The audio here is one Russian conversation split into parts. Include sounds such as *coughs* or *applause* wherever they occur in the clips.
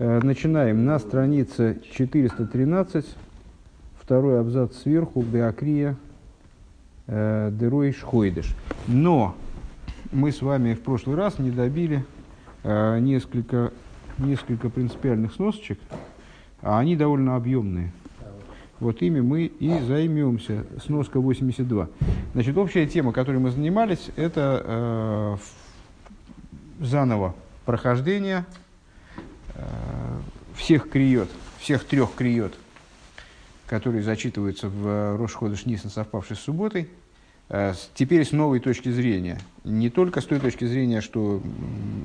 Начинаем на странице 413, второй абзац сверху, Беакрия, Дерой Шхойдыш. Но мы с вами в прошлый раз не добили несколько, несколько принципиальных сносочек, а они довольно объемные. Вот ими мы и займемся. Сноска 82. Значит, общая тема, которой мы занимались, это э, заново прохождение э, всех криот, всех трех криот, которые зачитываются в Рошходыш Нисан, совпавший с субботой, э, теперь с новой точки зрения. Не только с той точки зрения, что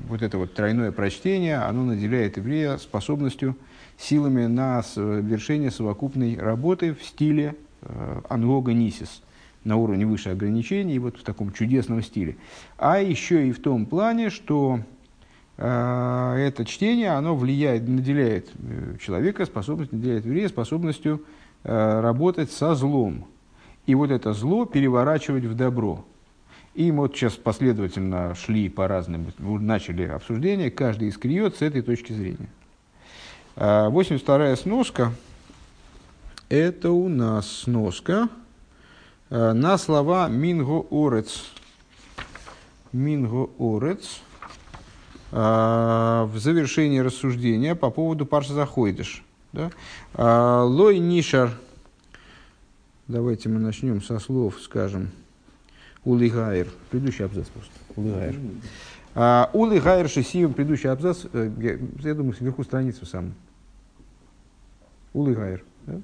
вот это вот тройное прочтение, оно наделяет еврея способностью силами на совершение совокупной работы в стиле э, анлога нисис, на уровне выше ограничений, вот в таком чудесном стиле. А еще и в том плане, что э, это чтение, оно влияет, наделяет э, человека способностью, наделяет еврея способностью э, работать со злом. И вот это зло переворачивать в добро. И вот сейчас последовательно шли по разным, начали обсуждение, каждый из криот с этой точки зрения. 82-я сноска – это у нас сноска э, на слова «минго орец». «Минго орец» в завершении рассуждения по поводу Парша Заходиш. Да? Э, Лой Нишар. Давайте мы начнем со слов, скажем, Улигайр. Предыдущий абзац просто. Улигайр. Улигайр Шесием, предыдущий абзац, я, я думаю, сверху страницы сам. Улыгайр. Да?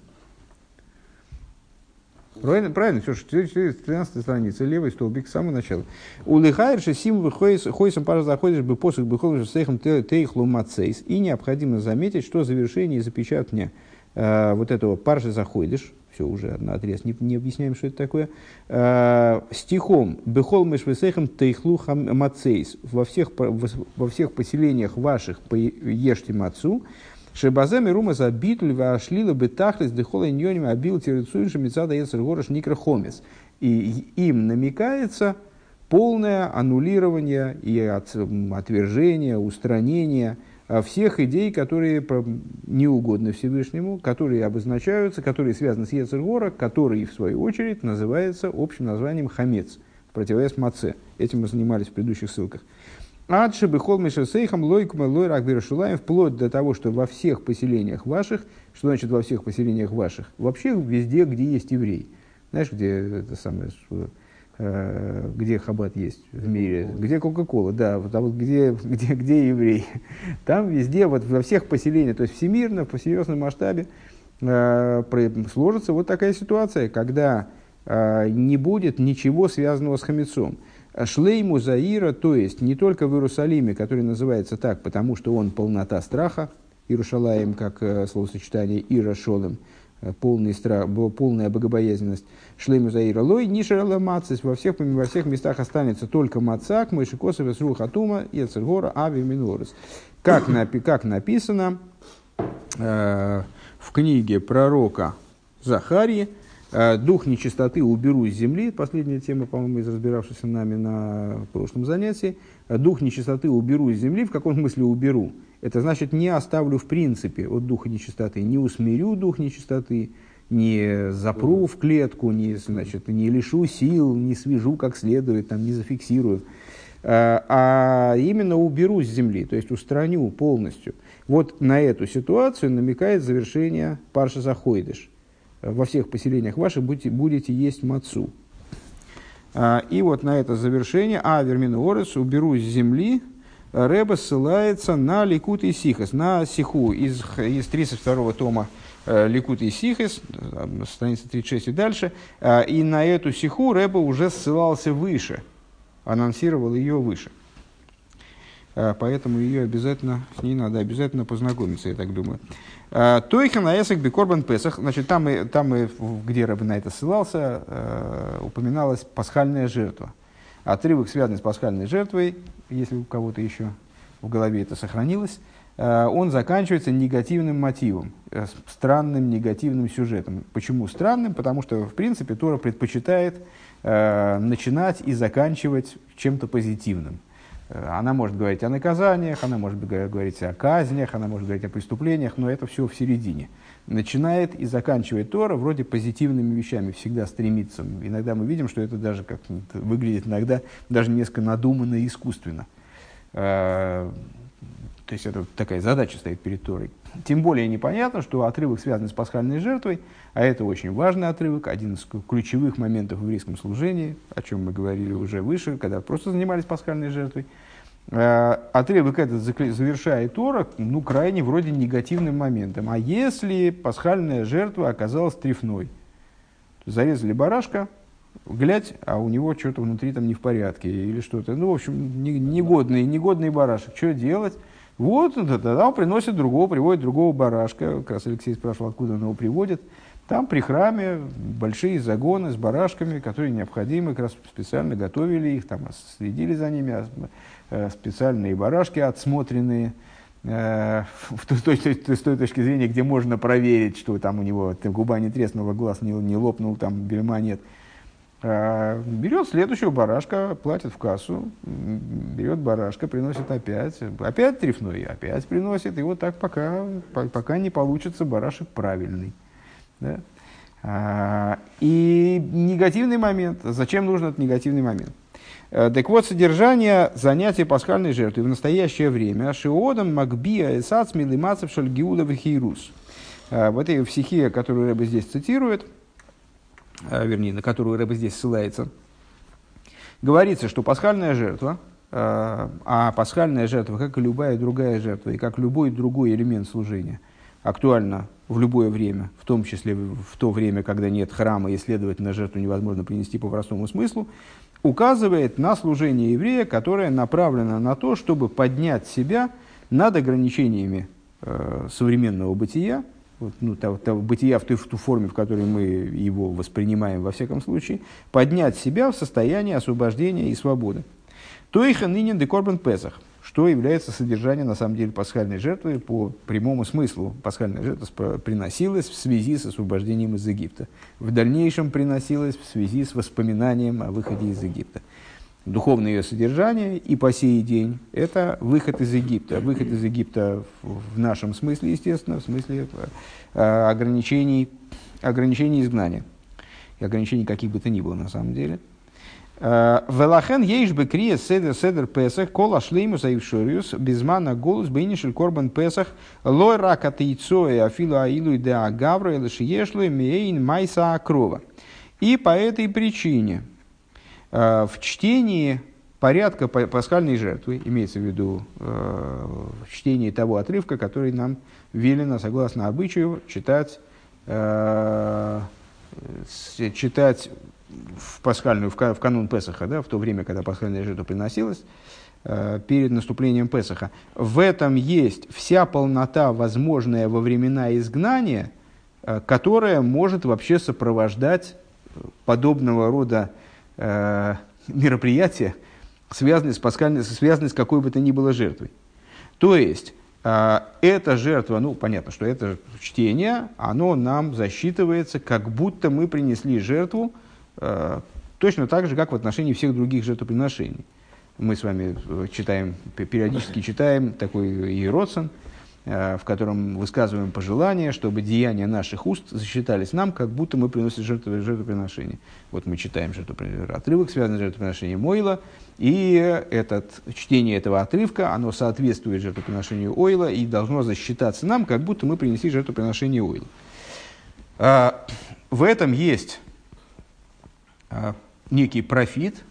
Правильно, правильно, все, 13 страница, левый столбик, с самого начала. Улыгайр шесим выходисом пара заходишь бы посох бы ходишь сейхом тейхлу мацейс. И необходимо заметить, что завершение и запечатывание э, вот этого паржи заходишь, все уже на отрез, не, не объясняем, что это такое, э, стихом «Бехол мешвесехем тейхлу мацейс» во всех, во всех поселениях ваших ешьте мацу, Шебазем и рума за битль вашлила бы тахлис дехола иньоним абил терецуинши мецада ецергораш никрохомес. И им намекается полное аннулирование и отвержение, устранение а, всех идей, которые не угодны Всевышнему, которые обозначаются, которые связаны с Ецергора, который, в свою очередь, называется общим названием хамец, противовес маце. Этим мы занимались в предыдущих ссылках. Адши бихол мишесейхам лойкума лойрак бирашулаем, вплоть до того, что во всех поселениях ваших, что значит во всех поселениях ваших? Вообще везде, где есть еврей. Знаешь, где это самое, э, где хабат есть в мире, где Кока-Кола, да, вот, а вот где, где, где еврей. *laughs* Там везде, вот во всех поселениях, то есть всемирно, в серьезном масштабе, э, сложится вот такая ситуация, когда э, не будет ничего связанного с хамецом. Шлейму Заира, то есть не только в Иерусалиме, который называется так, потому что он полнота страха, Иерушалаем, как э, словосочетание Ира Шолем, э, полный страх, полная богобоязненность. Шлейму Заира Лой, Нишерала Мацис, во всех, во всех местах останется только Мацак, Мышикосовес, Рухатума, Ецергора, Ави Минорис. Как, напи, как написано э, в книге пророка Захарии, дух нечистоты уберу из земли, последняя тема, по-моему, из разбиравшейся нами на прошлом занятии. Э, дух нечистоты уберу из земли, в каком смысле уберу? Это значит, не оставлю в принципе от духа нечистоты, не усмирю дух нечистоты, не запру в клетку, не, значит, не лишу сил, не свяжу как следует, там, не зафиксирую, э, а именно уберу с земли, то есть устраню полностью. Вот на эту ситуацию намекает завершение Парша Захойдыш во всех поселениях ваших будете, будете есть мацу. А, и вот на это завершение, а вермину орес уберу с земли, Рэба ссылается на Ликут и Сихас, на Сиху из, из 32 тома э, Ликут и Сихас, страница 36 и дальше. А, и на эту Сиху Рэба уже ссылался выше, анонсировал ее выше. А, поэтому ее обязательно, с ней надо обязательно познакомиться, я так думаю. А, Тойхан Аэсак Бекорбан Песах, значит, там, и, там и, где Рэб на это ссылался, э, упоминалась пасхальная жертва. Отрывок, связанный с пасхальной жертвой, если у кого-то еще в голове это сохранилось, он заканчивается негативным мотивом, э, странным негативным сюжетом. Почему странным? Потому что, в принципе, Тора предпочитает э, начинать и заканчивать чем-то позитивным. Она может говорить о наказаниях, она может говорить о казнях, она может говорить о преступлениях, но это все в середине. Начинает и заканчивает Тора вроде позитивными вещами, всегда стремится. Иногда мы видим, что это даже как выглядит иногда даже несколько надуманно и искусственно. Э, то есть это такая задача стоит перед Торой. Тем более непонятно, что отрывок связан с пасхальной жертвой, а это очень важный отрывок, один из ключевых моментов в еврейском служении, о чем мы говорили уже выше, когда просто занимались пасхальной жертвой. Отрывок этот завершает Тора, ну, крайне вроде негативным моментом. А если пасхальная жертва оказалась трефной? Зарезали барашка, глядь, а у него что-то внутри там не в порядке или что-то. Ну, в общем, негодный, негодный барашек. Что делать? Вот, тогда он приносит другого, приводит другого барашка. Как раз Алексей спрашивал, откуда он его приводит. Там при храме большие загоны с барашками, которые необходимы, как раз специально готовили их, там следили за ними, а, специальные барашки отсмотренные, э, *laughs* в той, той, той, с той точки зрения, где можно проверить, что там у него там, губа не треснула, глаз не, не лопнул, там бельма нет. А, берет следующего барашка, платит в кассу, берет барашка, приносит опять, опять трефной, опять приносит, и вот так пока, пока не получится барашек правильный. Да? А, и негативный момент. Зачем нужен этот негативный момент? Э, так вот, содержание занятия пасхальной жертвы в настоящее время. Шиодам Макбия Эсац Милимацев Шальгиуда Вихирус. Э, в этой психе, которую Рэба здесь цитирует, э, вернее, на которую Рэба здесь ссылается, говорится, что пасхальная жертва, а пасхальная жертва, как и любая другая жертва, и как любой другой элемент служения, актуальна в любое время, в том числе в то время, когда нет храма и, следовательно, жертву невозможно принести по простому смыслу, указывает на служение еврея, которое направлено на то, чтобы поднять себя над ограничениями э, современного бытия, вот, ну, того, того бытия в ту, в ту форме, в которой мы его воспринимаем во всяком случае, поднять себя в состояние освобождения и свободы. То их ныне декорбан Песах – что является содержанием, на самом деле, пасхальной жертвы по прямому смыслу. Пасхальная жертва приносилась в связи с освобождением из Египта. В дальнейшем приносилась в связи с воспоминанием о выходе из Египта. Духовное ее содержание и по сей день – это выход из Египта. Выход из Египта в нашем смысле, естественно, в смысле э, ограничений, ограничений изгнания. И ограничений каких бы то ни было, на самом деле – Велахен ейш бы крия седер седер песах, кола шлейму заившориус, безмана голос бейнишель корбан песах, лой рака тейцоя афилу аилу де агавра, или шиешлу мейн майса акрова. И по этой причине в чтении порядка пасхальной жертвы, имеется в виду в чтении того отрывка, который нам велено, согласно обычаю, читать, читать в пасхальную, в, канун Песаха, да, в то время, когда пасхальная жертва приносилась, э, перед наступлением Песаха. В этом есть вся полнота, возможная во времена изгнания, э, которая может вообще сопровождать подобного рода э, мероприятия, связанные с, пасхальной, связанные с какой бы то ни было жертвой. То есть, э, эта жертва, ну, понятно, что это чтение, оно нам засчитывается, как будто мы принесли жертву, Э, точно так же, как в отношении всех других жертвоприношений. Мы с вами э, читаем, периодически читаем такой Иероцен, э, в котором высказываем пожелание, чтобы деяния наших уст засчитались нам, как будто мы приносим жертвоприношение. Вот мы читаем отрывок, связанный с жертвоприношением Мойла, и этот, чтение этого отрывка, оно соответствует жертвоприношению Ойла и должно засчитаться нам, как будто мы принесли жертвоприношение Ойла. В этом есть некий профит,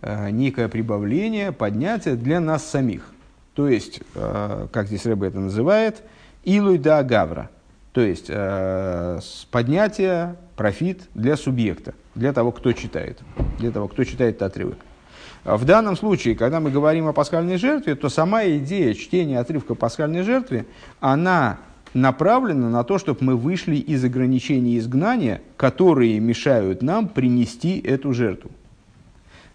а, некое прибавление, поднятие для нас самих. То есть, а, как здесь Рэбе это называет, илуй да гавра. То есть, поднятие, профит для субъекта, для того, кто читает, для того, кто читает этот отрывок. В данном случае, когда мы говорим о пасхальной жертве, то сама идея чтения отрывка пасхальной жертве, она направлена на то, чтобы мы вышли из ограничений изгнания, которые мешают нам принести эту жертву.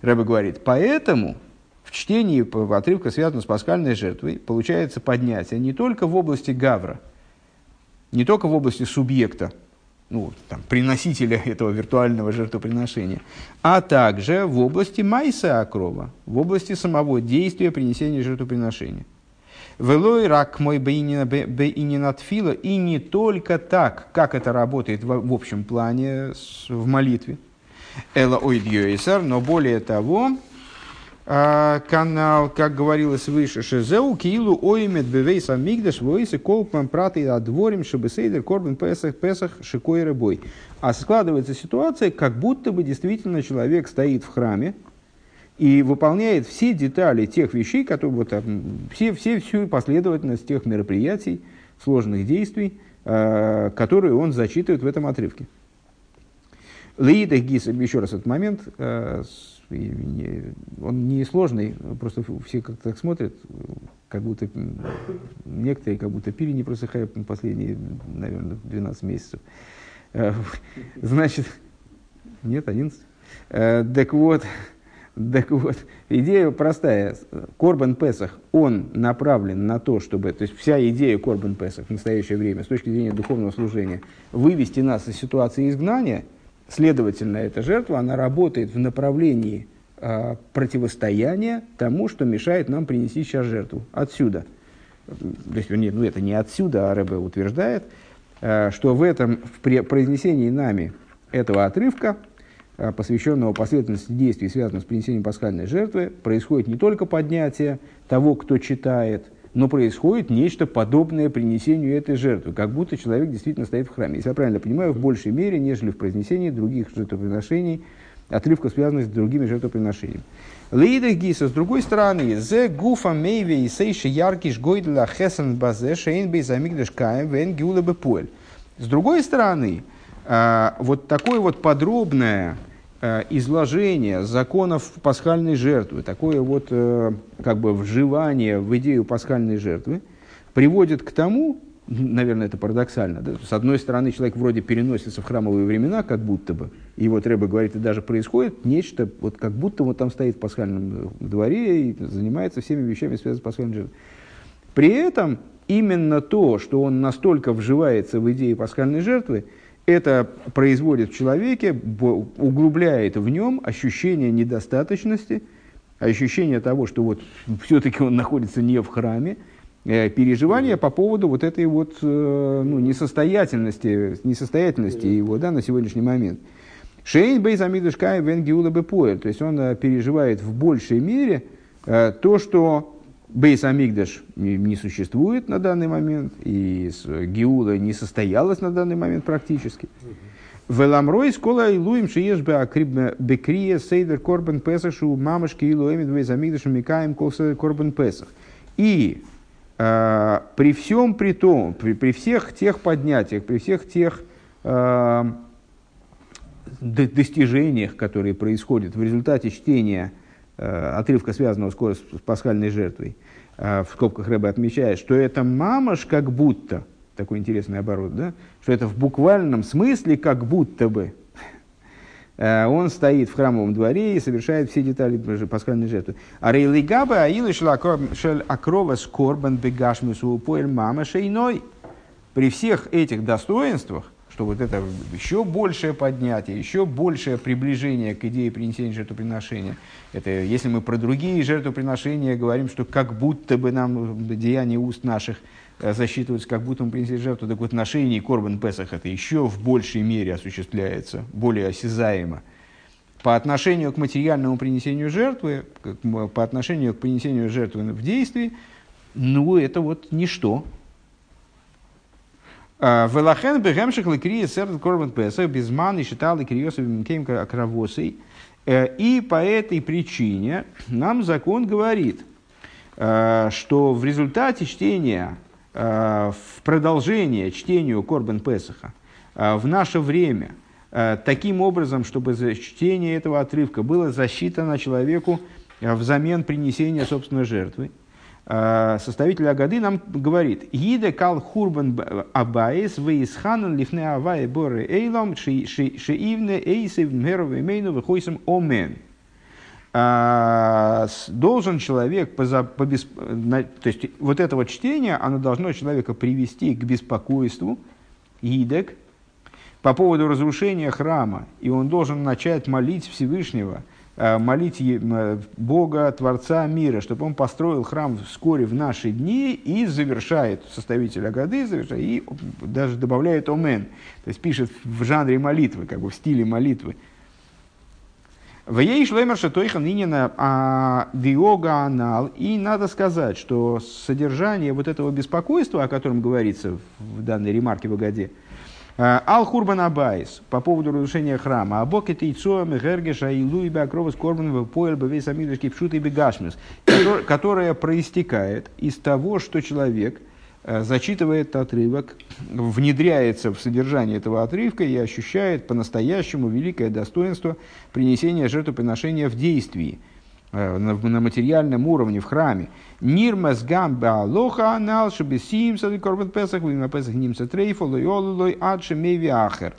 Рэбе говорит, поэтому в чтении отрывка, связанного с пасхальной жертвой, получается поднятие не только в области гавра, не только в области субъекта, ну, там, приносителя *laughs* этого виртуального жертвоприношения, а также в области майса акрова, в области самого действия принесения жертвоприношения. Велой рак мой бейнина тфила, и не только так, как это работает в, общем плане в молитве. Эла ойдьёйсар, но более того, а, канал, как говорилось выше, Шезеу, Киилу, Оймет, Бевейс, Амигдаш, Войсы, Колпман, Праты, Адворим, Шебесейдер, Корбан, Песах, Песах, Шикой, Рыбой. А складывается ситуация, как будто бы действительно человек стоит в храме и выполняет все детали тех вещей, которые, вот, все, все, всю последовательность тех мероприятий, сложных действий, а, которые он зачитывает в этом отрывке. Лиида Гис, еще раз этот момент, а, он не сложный, просто все как-то так смотрят, как будто некоторые как будто пили не просыхая последние, наверное, 12 месяцев. Э, *laughs* значит, нет, 11. Э, так вот, так вот, идея простая. Корбан Песах, он направлен на то, чтобы, то есть вся идея Корбан Песах в настоящее время, с точки зрения духовного служения, вывести нас из ситуации изгнания – Следовательно, эта жертва, она работает в направлении э, противостояния тому, что мешает нам принести сейчас жертву. Отсюда. То есть, нет, ну это не отсюда, а Рэбе утверждает, э, что в этом, в произнесении нами этого отрывка, посвященного последовательности действий, связанных с принесением пасхальной жертвы, происходит не только поднятие того, кто читает, но происходит нечто подобное принесению этой жертвы, как будто человек действительно стоит в храме. Если я правильно понимаю, в большей мере, нежели в произнесении других жертвоприношений, отрывков, связанных с другими жертвоприношениями. Лейда Гиса, с другой стороны, зе гуфа мейве и сейши яркиш гойдла хесен базе шейн бей замигдаш каем вен бепуэль. С другой стороны, а, вот такое вот подробное Э, изложение законов пасхальной жертвы, такое вот э, как бы вживание в идею пасхальной жертвы приводит к тому, наверное, это парадоксально, да? с одной стороны, человек вроде переносится в храмовые времена, как будто бы, и вот Рэба говорит, и даже происходит нечто, вот как будто он там стоит в пасхальном дворе и занимается всеми вещами, связанными с пасхальной жертвой. При этом именно то, что он настолько вживается в идею пасхальной жертвы, это производит в человеке, углубляет в нем ощущение недостаточности, ощущение того, что вот все-таки он находится не в храме, э, переживания по поводу вот этой вот э, ну, несостоятельности, несостоятельности его да, на сегодняшний момент. Шейн бейзамидушкай венгиула бепуэль, то есть он э, переживает в большей мере то, что Бейс Амигдаш не, существует на данный момент, и Геула не состоялась на данный момент практически. Веламрой скола и луим шиеш бекрия сейдер корбан песашу мамашки и луэмит бейс Амигдаш микаем колса корбан песах. И э, при всем при том, при, при всех тех поднятиях, при всех тех э, достижениях, которые происходят в результате чтения отрывка, связанного с, с пасхальной жертвой, э, в скобках Рэба отмечает, что это мамаш как будто, такой интересный оборот, да, что это в буквальном смысле как будто бы э, он стоит в храмовом дворе и совершает все детали пасхальной жертвы. А рейлигаба аилы шель акрова скорбан бегашмису поэль мама шейной. При всех этих достоинствах что вот это еще большее поднятие, еще большее приближение к идее принесения жертвоприношения. Это если мы про другие жертвоприношения говорим, что как будто бы нам деяния уст наших э, засчитываются, как будто мы принесли жертву, так вот ношение Корбан Песах это еще в большей мере осуществляется, более осязаемо. По отношению к материальному принесению жертвы, по отношению к принесению жертвы в действии, ну это вот ничто, Велахен бегемших лекрия сердце корбан песах безман и считал кеймка акравосой. Э, и по этой причине нам закон говорит, э, что в результате чтения, э, в продолжение чтению Корбан Песаха в наше время, таким образом, чтобы чтение этого отрывка было засчитано человеку взамен принесения собственной жертвы – составитель Агады нам говорит, «Иде кал хурбан абаис вейсханан лифне авае боре эйлам шеивне эйсев мерове мейну выхойсам омен». Э, должен человек, по, по бесп... то есть вот это вот чтение, оно должно человека привести к беспокойству, идек, по поводу разрушения храма, и он должен начать молить Всевышнего, э, молить э, Бога, Творца мира, чтобы он построил храм вскоре в наши дни и завершает, составитель Агады, завершает, и даже добавляет омен, то есть пишет в жанре молитвы, как бы в стиле молитвы. ויש לומר שתוכן ענין הדאגה הנ"ל. И надо сказать, что содержание вот этого беспокойства, о котором говорится в данной ремарке в הגהה, על חורבן הבית по поводу разрушения храма. הבאה כתוצאה מהרגש העילוי בהקרבת קרבן בפועל בבית המקדש כפשוטו בגשמיות, которая проистекает из того, что человек э, зачитывает отрывок, внедряется в содержание этого отрывка и ощущает по-настоящему великое достоинство принесения жертвоприношения в действии – Э, на, на материальном уровне в храме. Нирмас гамба лоха анал шабисим сады корбан песах вина песах нимса трейфа лой олой адши меви ахер.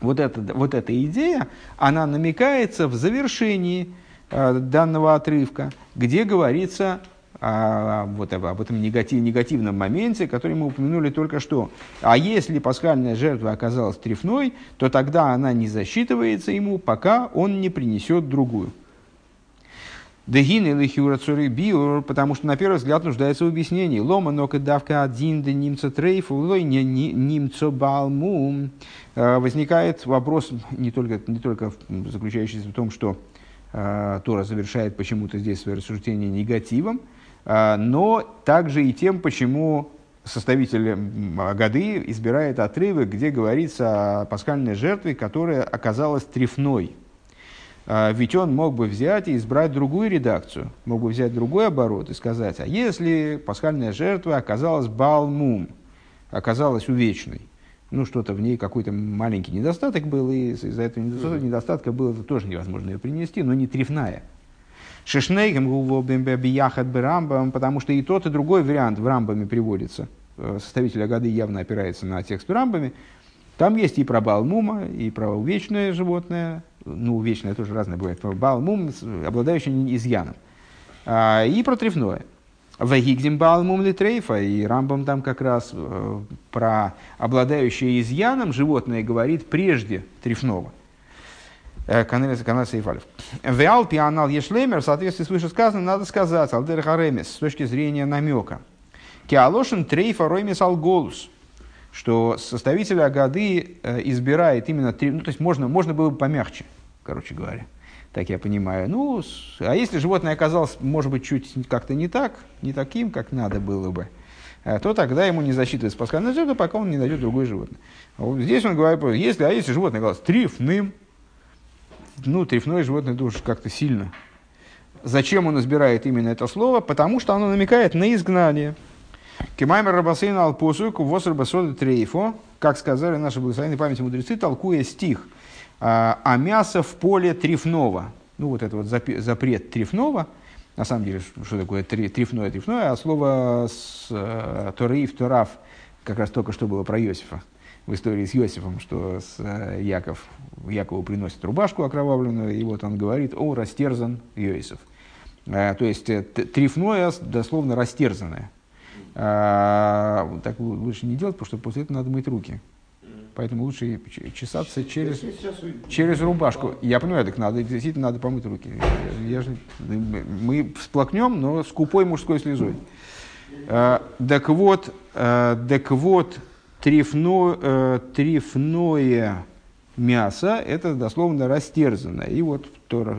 Вот, это, вот эта идея, она намекается в завершении э, данного отрывка, где говорится а, вот об, об этом негатив, негативном моменте, который мы упомянули только что. А если пасхальная жертва оказалась трефной, то тогда она не засчитывается ему, пока он не принесет другую. Дегин или хюра биур, потому что на первый взгляд нуждается в объяснении. Лома нока давка один да немца трейфу, лой не немцо балму. Э, возникает вопрос не только, не только заключающийся в том, что э, Тора завершает почему-то здесь свое рассуждение негативом, э, но также и тем, почему составитель годы избирает отрывок, где говорится о пасхальной жертве, которая оказалась трефной. А, ведь он мог бы взять и избрать другую редакцию, мог бы взять другой оборот и сказать, а если пасхальная жертва оказалась балмум, оказалась увечной, ну что-то в ней какой-то маленький недостаток был, и из-за этого недостатка было тоже невозможно ее принести, но не трефная. Шишнейгем бияхат рамбам, потому что и тот, и другой вариант в рамбаме приводится. Э, составитель Агады явно опирается на текст в рамбаме. Там есть и про Балмума, и про увечное животное, ну, вечное тоже разное бывает, балмум, обладающий изъяном, а, и про трефное. Вагигдим балмум литрейфа, и Рамбам там как раз э, про обладающее изъяном животное говорит прежде трефного. Э, Канал Сейфалев. Веал пианал ешлемер, в соответствии с вышесказанным, надо сказать, алдер харемес, с точки зрения намека. Киалошин трейфа роймес алголус что составитель Агады э, избирает именно три, ну, то есть можно, можно было бы помягче, короче говоря, так я понимаю. Ну, а если животное оказалось, может быть, чуть как-то не так, не таким, как надо было бы, э, то тогда ему не засчитывается пасхальная жертва, пока он не найдет другое животное. А вот здесь он говорит, если, а если животное оказалось трифным, ну, трифное животное тоже как-то сильно. Зачем он избирает именно это слово? Потому что оно намекает на изгнание. Кемаймер Рабасейн Алпосук, Воср Басода Трейфо, как сказали наши благословенные памяти мудрецы, толкуя стих, а, а мясо в поле трифного. Ну, вот это вот запрет трифного, на самом деле, что такое трифное, трифное, а слово с э, Торейф, Торав, как раз только что было про Иосифа, в истории с Иосифом, что с, э, Яков, Якову приносит рубашку окровавленную, и вот он говорит, о, растерзан Иосиф. Э, то есть, трифное, дословно растерзанное. А, так лучше не делать, потому что после этого надо мыть руки. Поэтому лучше чесаться через, через рубашку. Я понимаю, так надо, действительно надо помыть руки. Я, же, мы всплакнем, но с купой мужской слезой. А, так вот, а, так вот трефно, а, трефное мясо – это дословно растерзанное. И вот,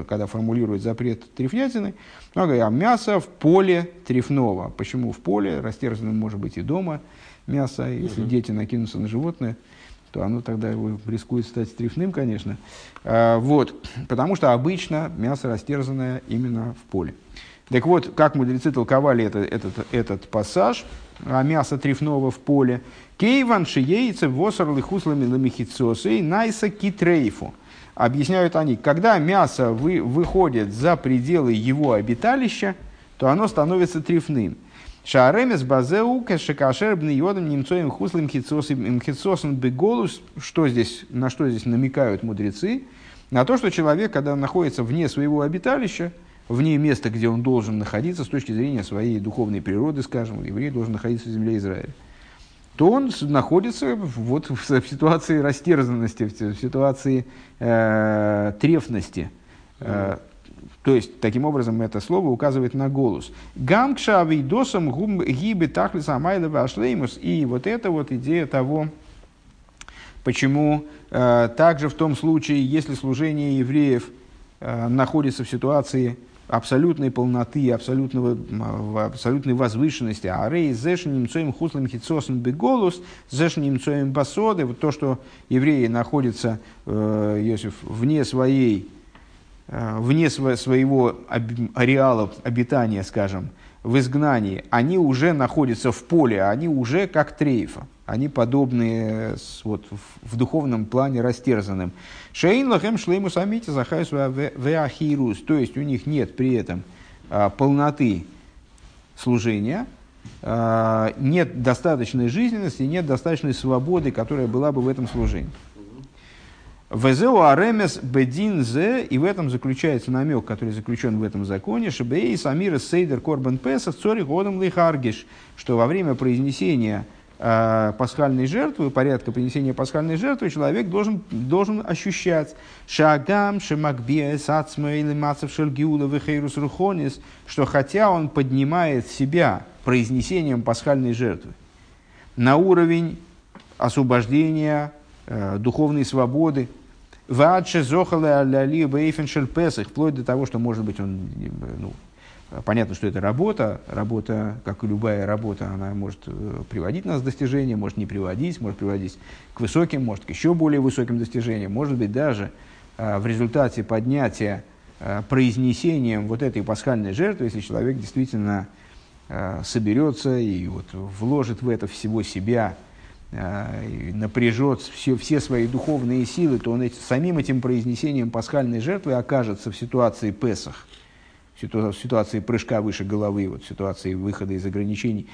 когда формулирует запрет трефнятины, он говорит, а мясо в поле трефного. Почему в поле? Растерзанным может быть и дома мясо. Если угу. дети накинутся на животное, то оно тогда рискует стать трефным, конечно. А, вот, потому что обычно мясо растерзанное именно в поле. Так вот, как мудрецы толковали это, этот, этот пассаж мясо трефного в поле. Кейван шиейцы восор лихуслами ламихицосы найса китрейфу. Объясняют они, когда мясо вы, выходит за пределы его обиталища, то оно становится трефным. Шааремес базеу кашекашер бниодом немцоем хуслым хитсосом беголус. Что здесь, на что здесь намекают мудрецы? На то, что человек, когда находится вне своего обиталища, вне места, где он должен находиться с точки зрения своей духовной природы, скажем, еврей должен находиться в земле Израиля, то он находится вот в ситуации растерзанности, в ситуации э, трефности. Э, то есть, таким образом, это слово указывает на голос. Гамкша авидосам гибы тахлиса амайлова ашлеймус. И вот это вот идея того, почему э, также в том случае, если служение евреев э, находится в ситуации абсолютной полноты, абсолютного, абсолютной возвышенности. А рей зеш немцоем хуслым хитсосом беголус, зеш немцоем басоды. Вот то, что евреи находятся, э, Иосиф, вне своей, э, вне своего ареала обитания, скажем, в изгнании, они уже находятся в поле, они уже как трейфа они подобны вот, в, духовном плане растерзанным. Шейн лахем шлейму самити захайс веахирус. То есть у них нет при этом а, полноты служения, а, нет достаточной жизненности, нет достаточной свободы, которая была бы в этом служении. Везеу аремес бедин зе, и в этом заключается намек, который заключен в этом законе, шебей самира сейдер корбан песах цори годом лихаргиш, что во время произнесения пасхальной жертвы, порядка принесения пасхальной жертвы, человек должен, должен ощущать. Шагам шемакбиес ацмейл мацев шельгиула вехейрус рухонис, что хотя он поднимает себя произнесением пасхальной жертвы на уровень освобождения, э, духовной свободы, Вадше зохале аляли песах, вплоть до того, что, может быть, он ну, Понятно, что это работа. Работа, как и любая работа, она может э, приводить нас к достижениям, может не приводить, может приводить к высоким, может к еще более высоким достижениям. Может быть, даже э, в результате поднятия э, произнесением вот этой пасхальной жертвы, если человек действительно соберется и вот вложит в это всего себя, напряжет все, все свои духовные силы, то он эти, самим этим произнесением пасхальной жертвы окажется в ситуации Песах – ситуации прыжка выше головы, вот ситуации выхода из ограничений,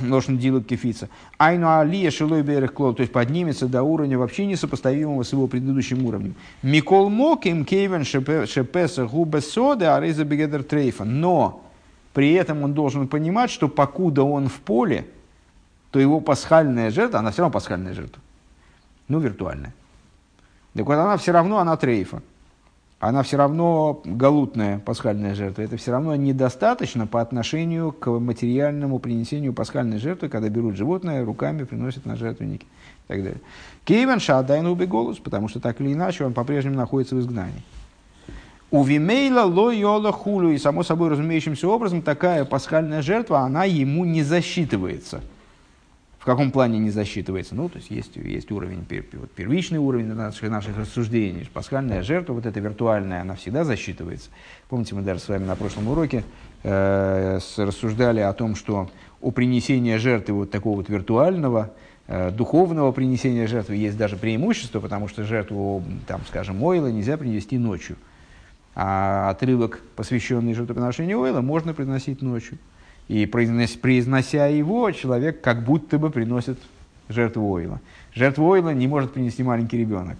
должен делать кефица. Айну алия шилой берег клол, то есть поднимется до уровня вообще несопоставимого с его предыдущим уровнем. Микол моким кейвен шепеса губе сода ариза бегедер трейфа. Но при этом он должен понимать, что покуда он в поле, то его пасхальная жертва, она все равно пасхальная жертва, ну виртуальная. Так вот она все равно, она трейфа она все равно галутная пасхальная жертва. Это все равно недостаточно по отношению к материальному принесению пасхальной жертвы, когда берут животное, руками приносят на жертвенники и так далее. Кейвен шадайн убе голос, потому что так или иначе он по-прежнему находится в изгнании. У Вимейла ло йола хулю, и само собой разумеющимся образом такая пасхальная жертва, она ему не засчитывается – каком плане не засчитывается? Ну, то есть есть, есть уровень, первичный уровень наших, наших рассуждений. Пасхальная жертва, вот эта виртуальная, она всегда засчитывается. Помните, мы даже с вами на прошлом уроке э, рассуждали о том, что у принесения жертвы вот такого вот виртуального, э, духовного принесения жертвы есть даже преимущество, потому что жертву, там, скажем, ойла нельзя принести ночью. А отрывок, посвященный жертвоприношению ойла, можно приносить ночью. И произнося его, человек как будто бы приносит жертву ойла. Жертву ойла не может принести маленький ребенок.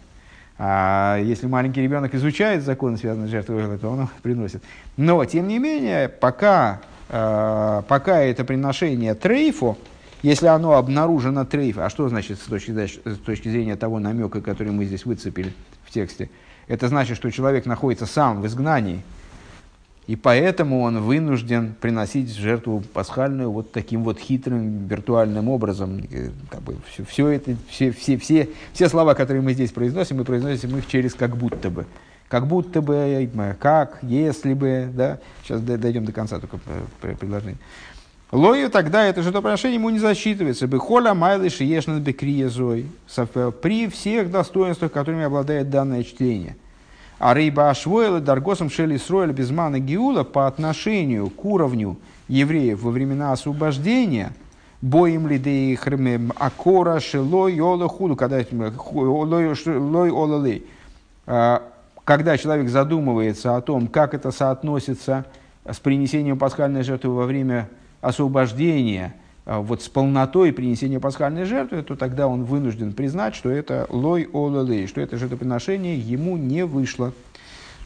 А если маленький ребенок изучает законы, связанные с жертвой ойла, то он их приносит. Но, тем не менее, пока, э, пока это приношение трейфу, если оно обнаружено трейф, а что значит с точки, с точки зрения того намека, который мы здесь выцепили в тексте? Это значит, что человек находится сам в изгнании, и поэтому он вынужден приносить жертву пасхальную вот таким вот хитрым виртуальным образом. Как бы все, все, это, все, все, все, все слова, которые мы здесь произносим, мы произносим их через как будто бы. Как будто бы, как, если бы, да. Сейчас дойдем до конца только предложение. Лою тогда это жертвоприношение ему не засчитывается. бы Холя майлы шиешнан бекриезой. При всех достоинствах, которыми обладает данное чтение – а рейба ашвоэла даргосом шели строили безмана гиула по отношению к уровню евреев во времена освобождения, боим ли де хрме акора шелой ола худу, когда лой олалей, а, когда человек задумывается о том, как это соотносится с принесением пасхальной жертвы во время освобождения – вот с полнотой принесения пасхальной жертвы, то тогда он вынужден признать, что это лой олалей, что это жертвоприношение ему не вышло.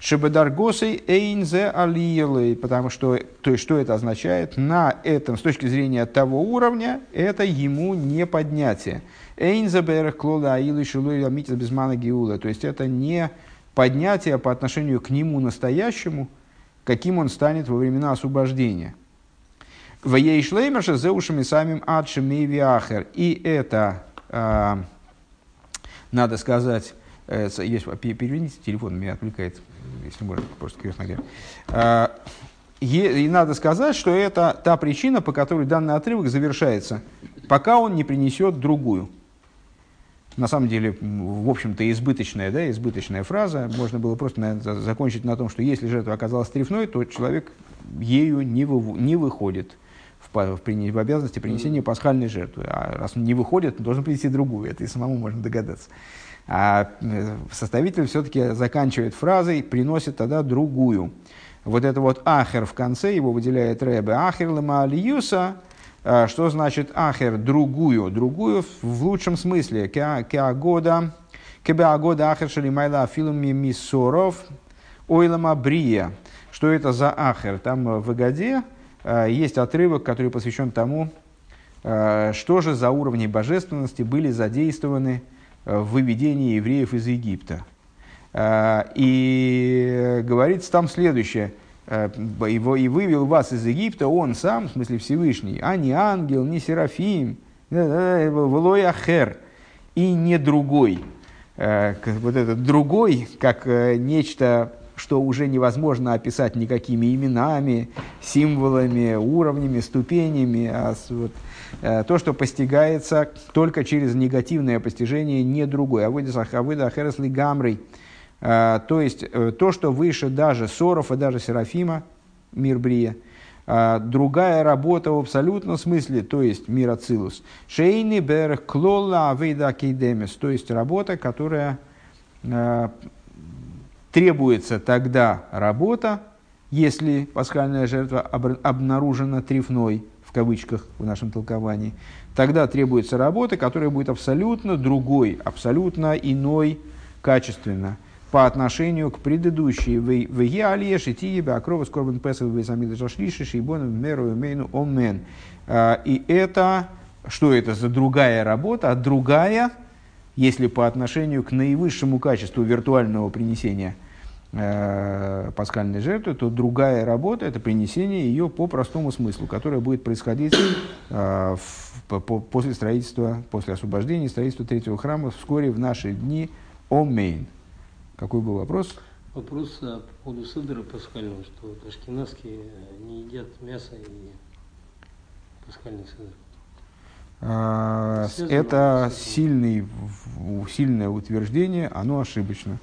Шебедаргосой эйнзе алиелой, потому что, то есть, что это означает? На этом, с точки зрения того уровня, это ему не поднятие. Эйнзе берех клода аилы шилуй амитис безмана гиула. То есть, это не поднятие по отношению к нему настоящему, каким он станет во времена освобождения. В ейшлеймерше зеушами самим адшими ахер. И это, э, надо сказать, э, есть, переверните телефон, меня отвлекает если можно, просто крест ноге. А, и надо сказать, что это та причина, по которой данный отрывок завершается, пока он не принесет другую. На самом деле, в общем-то, избыточная, да, избыточная фраза. Можно было просто наверное, закончить на том, что если жертва оказалась трефной, то человек ею не, вы, не выходит в, в, в обязанности принесения пасхальной жертвы. А раз он не выходит, он должен принести другую. Это и самому можно догадаться. А э, составитель все-таки заканчивает фразой, приносит тогда другую. Вот это вот ахер в конце, его выделяет Рэбе. Ахер лема алиюса, а, что значит ахер другую? Другую в лучшем смысле. Кеагода, кебеагода ахер шалимайла филуми миссоров, ойлама брия. Что это за ахер? Там в Агаде есть отрывок, который посвящен тому, а, что же за уровни божественности были задействованы Э, в выведении евреев из Египта. Э, и говорится там следующее. Э, и вывел вас из Египта он сам, в смысле Всевышний, а не ангел, не Серафим, Влой Ахер, и не другой. Вот этот другой, как нечто, что уже невозможно описать никакими именами, символами, уровнями, ступенями, а вот, Э, то, что постигается только через негативное постижение, не другое. Авыда Ахересли Гамрей. Э, то есть, э, то, что выше даже Соров и даже Серафима, мир Брия, другая работа в абсолютном смысле, то есть мир Ацилус. Шейни бер клола авейда кейдемис, то есть работа, которая требуется тогда работа, если пасхальная жертва обнаружена трифной, в кавычках в нашем толковании, тогда требуется работа, которая будет абсолютно другой, абсолютно иной качественно по отношению к предыдущей. В Яле Шитиебе Акрова Скорбен Песов Везамида Жашлиши Шейбону Меру Мейну Омен. А, и это, что это за другая работа? А другая, если по отношению к наивысшему качеству виртуального принесения – э, пасхальной жертвы, то другая работа – это принесение ее по простому смыслу, которое будет происходить э, в, по, после строительства, после освобождения строительства третьего храма вскоре в наши дни Омейн. Какой был вопрос? Вопрос по поводу сыдора пасхального, что ашкенадские не едят мясо и пасхальный сыдор. А, это сильный, сильное утверждение, оно ошибочно.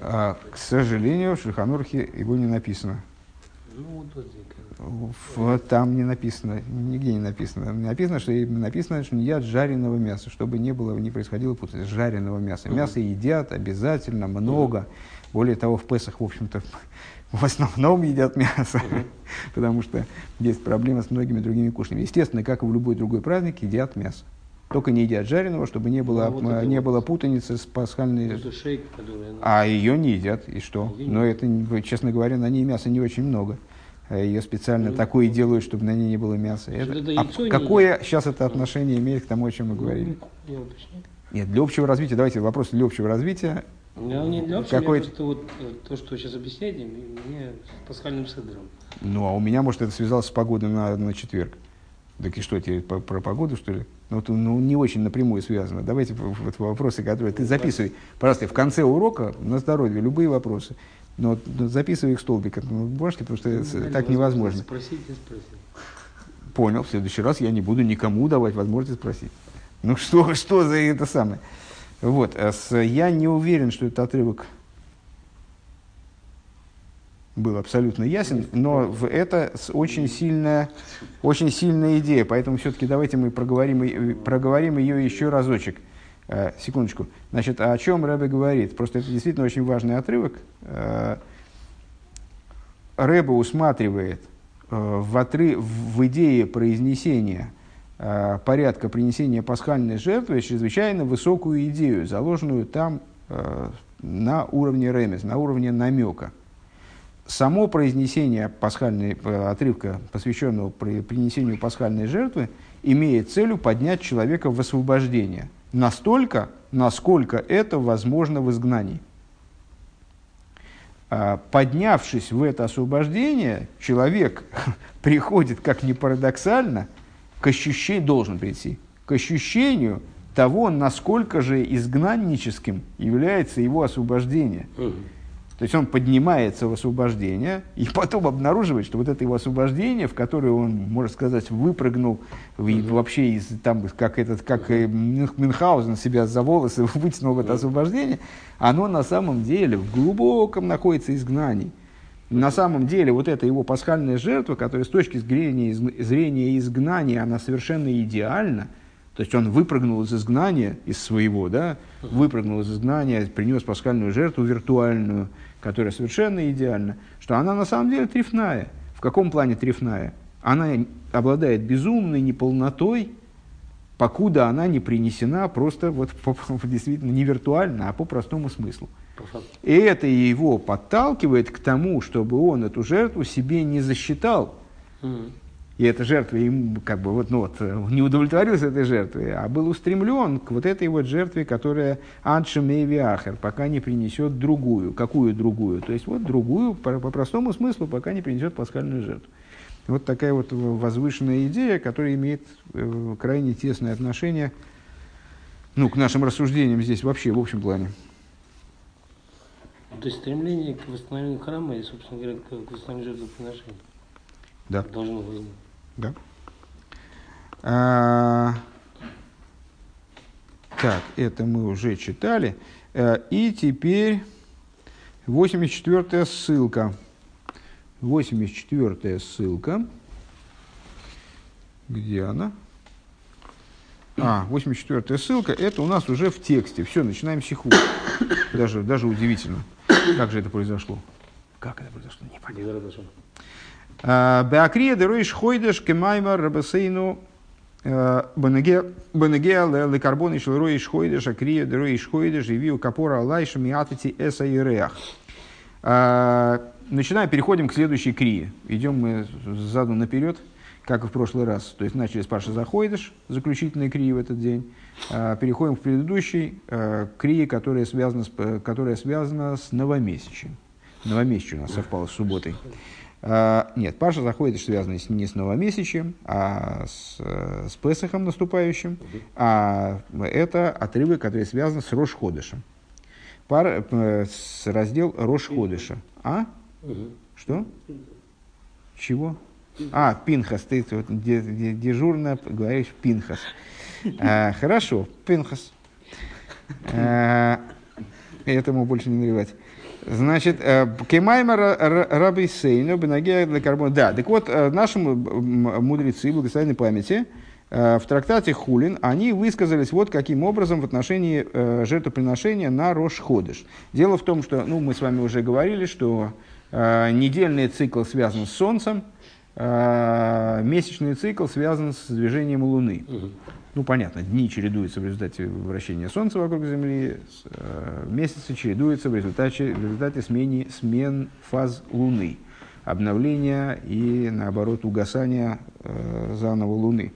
А, к сожалению, в Шульханурхе его не написано. Ну, вот, вот там не написано, нигде не написано. Написано, что написано, что не едят жареного мяса, чтобы не было, не происходило путать жареного мяса. Мясо едят обязательно, много. Более того, в Песах, в общем-то, в основном едят мясо, *laughs* потому что есть проблема с многими другими кушаниями. Естественно, как и в любой другой праздник, едят мясо. Только не едят жареного, чтобы не было, ну, вот не было вот путаницы с пасхальной... Шейк, которая... А ее не едят, и что? Ее Но это, честно говоря, на ней мяса не очень много. А ее специально ну, такое ну, делают, чтобы на ней не было мяса. Это, это а какое едят? сейчас это отношение имеет к тому, о чем мы ну, говорили? Нет, для общего развития, давайте вопрос для общего развития. Ну, не для общего, Какой... просто вот э, то, что сейчас объясняете, мне с пасхальным седром. Ну, а у меня, может, это связалось с погодой на, на четверг. Так и что, теперь про, про погоду, что ли? Ну, вот, ну, не очень напрямую связано. Давайте вот вопросы, которые ты записывай. Пожалуйста, в конце урока на здоровье любые вопросы. Но ну, записывай их столбиком ну, бумажки, потому что ну, так невозможно. Спросить спросить. Понял. В следующий раз я не буду никому давать возможность спросить. Ну что, что за это самое? Вот. А я не уверен, что этот отрывок был абсолютно ясен, но это очень сильная, очень сильная идея, поэтому все-таки давайте мы проговорим, проговорим ее еще разочек. Э, секундочку. Значит, о чем Рэбе говорит? Просто это действительно очень важный отрывок. Э, Рэбе усматривает э, в, отры... в идее произнесения э, порядка принесения пасхальной жертвы чрезвычайно высокую идею, заложенную там э, на уровне ремес, на уровне намека. Само произнесение пасхальной, э, отрывка, посвященного принесению пасхальной жертвы, имеет целью поднять человека в освобождение. Настолько, насколько это возможно в изгнании. А, поднявшись в это освобождение, человек *laughs* приходит, как ни парадоксально, к ощущению, должен прийти, к ощущению того, насколько же изгнанническим является его освобождение. То есть он поднимается в освобождение и потом обнаруживает, что вот это его освобождение, в которое он, можно сказать, выпрыгнул и вообще из, там, как, этот, как Мюнхгаузен себя за волосы *laughs* вытянул в это освобождение, оно на самом деле в глубоком находится изгнании. На самом деле вот эта его пасхальная жертва, которая с точки зрения, зрения изгнания, она совершенно идеальна, то есть он выпрыгнул из изгнания, из своего, да, выпрыгнул из изгнания, принес пасхальную жертву виртуальную, которая совершенно идеальна, что она на самом деле трефная. В каком плане трефная? Она обладает безумной неполнотой, покуда она не принесена просто вот по, *laughs* действительно не виртуально, а по простому смыслу. И это его подталкивает к тому, чтобы он эту жертву себе не засчитал. Mm и эта жертва им как бы вот, ну, вот, не удовлетворился этой жертвой, а был устремлен к вот этой вот жертве, которая аншемейвиахер, пока не принесет другую. Какую другую? То есть вот другую, по, по простому смыслу, пока не принесет пасхальную жертву. Вот такая вот возвышенная идея, которая имеет э, крайне тесное отношение ну, к нашим рассуждениям здесь вообще в общем плане. То есть стремление к восстановлению храма и, собственно говоря, к восстановлению жертвоприношения да. должно возникнуть. Да. А, так, это мы уже читали. А, и теперь 84-я ссылка. 84-я ссылка. Где она? А, 84-я ссылка, это у нас уже в тексте. Все, начинаем сиху. Даже, даже удивительно. Как же это произошло? Как это произошло? Непонятно. Э, Беакрия деройш хойдеш кемаймар рабасейну э, Бенегеа лекарбон и шлерой шхойдеш, акрия дерой шхойдеш, и виу капора алайша миатати эса и реах. Э, начинаем, переходим к следующей крии. Идем мы сзаду наперед, как и в прошлый раз. То есть начали с Паша Заходиш, заключительной крии в этот день. Переходим к предыдущей крии, которая связана с, которая связана с новомесячем. Новомесячие у нас совпало с субботой. А, нет, Паша заходит, связанный не с новомесячем, а с, с Песохом наступающим, а это отрывок, который связан с Рошходышем. Пар, э, с раздел Рошходыша. А? Что? Чего? А, Пинхас, ты вот, дежурно говоришь Пинхас. А, хорошо, Пинхас. А, этому больше не наливать. Значит, э, Кемайма Рабисейну, Бенагея для карбона. Да, так вот, э, наши мудрецы благословенной памяти э, в трактате Хулин, они высказались вот каким образом в отношении жертвоприношения на Рош-Ходыш. Дело в том, что, ну, мы с вами уже говорили, что недельный цикл связан с Солнцем, месячный цикл связан с движением Луны. Ну, понятно, дни чередуются в результате вращения Солнца вокруг Земли, э, месяцы чередуются в результате, в результате смене, смен фаз Луны, обновления и, наоборот, угасания э, заново Луны.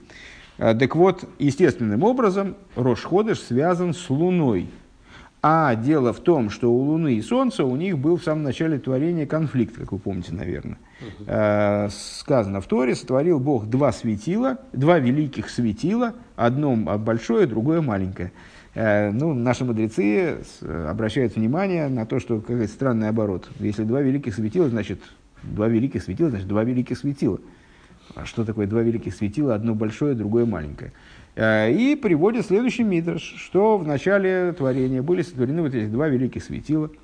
Э, так вот, естественным образом Рошходыш связан с Луной. А дело в том, что у Луны и Солнца у них был в самом начале творения конфликт, как вы помните, наверное. Э, сказано в Торе, сотворил Бог два светила, два великих светила, одно большое, другое маленькое. Э, ну, наши мудрецы обращают внимание на то, что какой странный оборот. Если два великих светила, значит, два великих светила, значит, два великих светила. А что такое два великих светила? Одно большое, другое маленькое. Э, и приводит следующий мидрш, что в начале творения были сотворены вот эти два великих светила –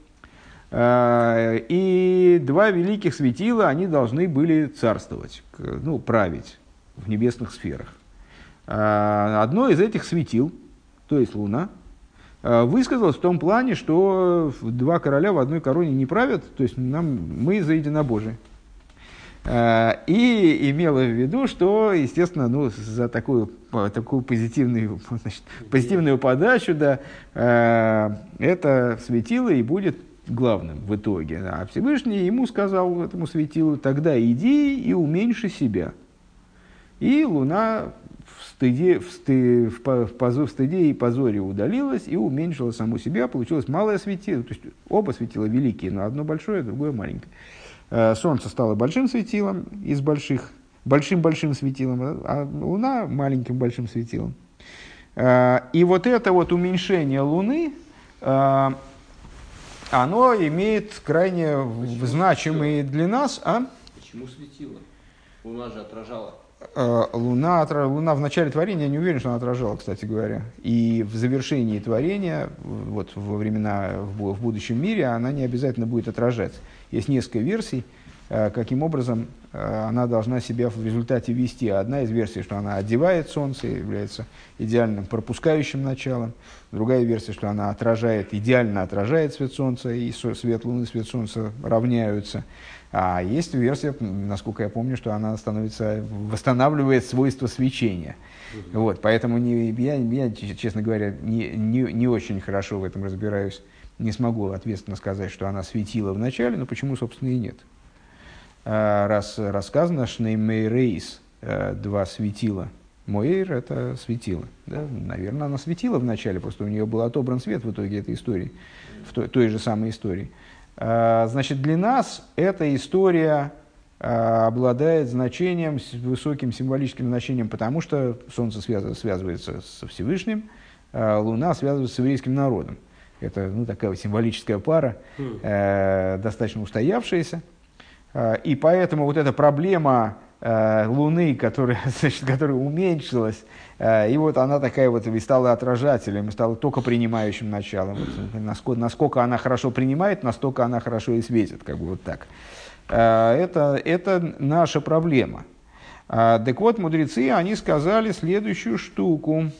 и два великих светила, они должны были царствовать, ну, править в небесных сферах. Э, одно из этих светил, то есть Луна, э, высказалось в том плане, что два короля в одной короне не правят, то есть нам, мы за единобожие. Э, и имела в виду, что, естественно, ну, за такую, такую позитивную, *laughs* значит, позитивную подачу, да, э, это светило и будет главным в итоге. А Всевышний ему сказал этому светилу, тогда иди и уменьши себя. И Луна в, стыде, в, сты, в, позор, в стыде и позоре удалилась и уменьшила саму себя. Получилось малое светило. То есть оба светила великие, но одно большое, другое маленькое. Э, солнце стало большим светилом из больших, большим-большим светилом, а Луна маленьким большим светилом. Э, и вот это вот уменьшение Луны, э, оно имеет крайне Почему значимый для нас... А? Почему светило? Луна же отражала. Луна, Луна в начале творения, я не уверен, что она отражала, кстати говоря. И в завершении творения, вот во времена, в будущем мире, она не обязательно будет отражать. Есть несколько версий, э, каким образом э, она должна себя в результате вести. Одна из версий, что она одевает Солнце, является идеальным пропускающим началом. Другая версия, что она отражает, идеально отражает свет Солнца, и свет Луны, свет Солнца равняются. А есть версия, насколько я помню, что она становится, восстанавливает свойства свечения. Вот, поэтому не, я, я, честно говоря, не, не, не очень хорошо в этом разбираюсь не смогу ответственно сказать, что она светила в начале, но почему, собственно, и нет. А, раз рассказано Шнеймейрейс, э, два светила. Моэйр – это светило. Да? Наверное, она светила в начале, просто у нее был отобран свет в итоге этой истории, в той, той же самой истории. А, значит, для нас эта история а, обладает значением, высоким символическим значением, потому что Солнце связывается со Всевышним, Луна связывается с еврейским народом. Это ну, такая символическая пара, хм. э, достаточно устоявшаяся. Э, и поэтому вот эта проблема э, Луны, которая, значит, которая уменьшилась, э, и вот она такая вот и стала отражателем, и стала только принимающим началом. Вот, насколько, насколько она хорошо принимает, настолько она хорошо и светит, как бы вот так. Э, это, это наша проблема. Э, так вот, мудрецы, они сказали следующую штуку.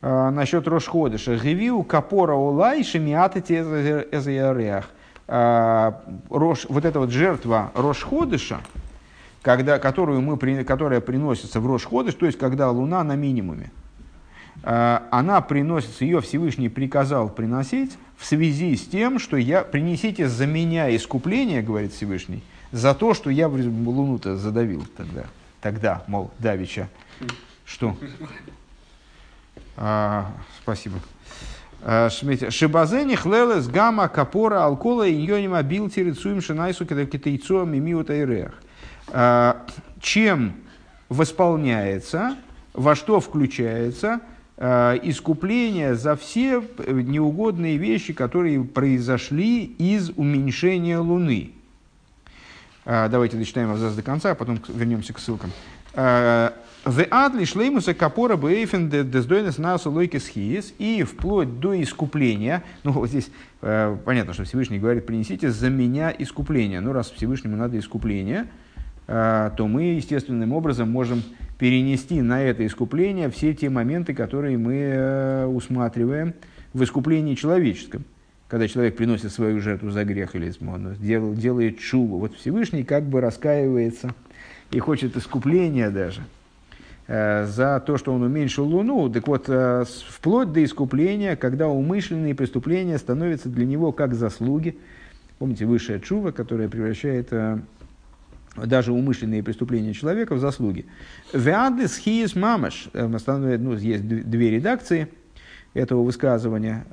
Э, насчет Рошходыша. Гевиу капора улай шемиатати эзаярех. Э, вот эта вот жертва Рошходыша, когда, которую мы, которая приносится в Рошходыш, то есть когда Луна на минимуме, э, она приносится, ее Всевышний приказал приносить в связи с тем, что я принесите за меня искупление, говорит Всевышний, за то, что я Луну-то задавил тогда. Тогда, мол, Давича. Что? А, спасибо. А, Шибазени хлелес гамма капора алкола и йонима бил тирицуем шинайсу мимиута ирех. А, чем восполняется, во что включается искупление за все неугодные вещи, которые произошли из уменьшения Луны. Давайте дочитаем абзац до конца, а потом вернемся к ссылкам. The адли шлеймуса капора бейфен дездойнес насу лойки схиес и вплоть до искупления. Ну, вот здесь э, понятно, что Всевышний говорит, принесите за меня искупление. Ну, раз Всевышнему надо искупление, э, то мы естественным образом можем перенести на это искупление все те моменты, которые мы э, усматриваем в искуплении человеческом. Когда человек приносит свою жертву за грех или он делает, шубу. Вот Всевышний как бы раскаивается и хочет искупления даже – Э, за то, что он уменьшил Луну, так вот, э, вплоть до искупления, когда умышленные преступления становятся для него как заслуги. Помните, высшая чува, которая превращает э, даже умышленные преступления человека в заслуги. Веадлис хиес мамаш. Ну, есть две редакции этого высказывания.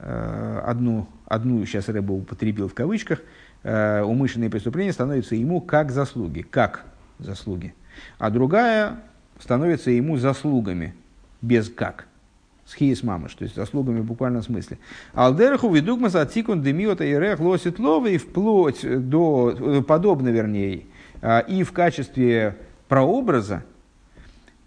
Одну, одну сейчас Рэба употребил в кавычках. Умышленные преступления становятся ему как заслуги. Как заслуги. А другая становятся ему заслугами, без как. Схиес мамыш, то есть заслугами в буквальном смысле. Алдераху видугмас атикун демиота и рех лосит и вплоть до, э, подобно вернее, а, и в качестве прообраза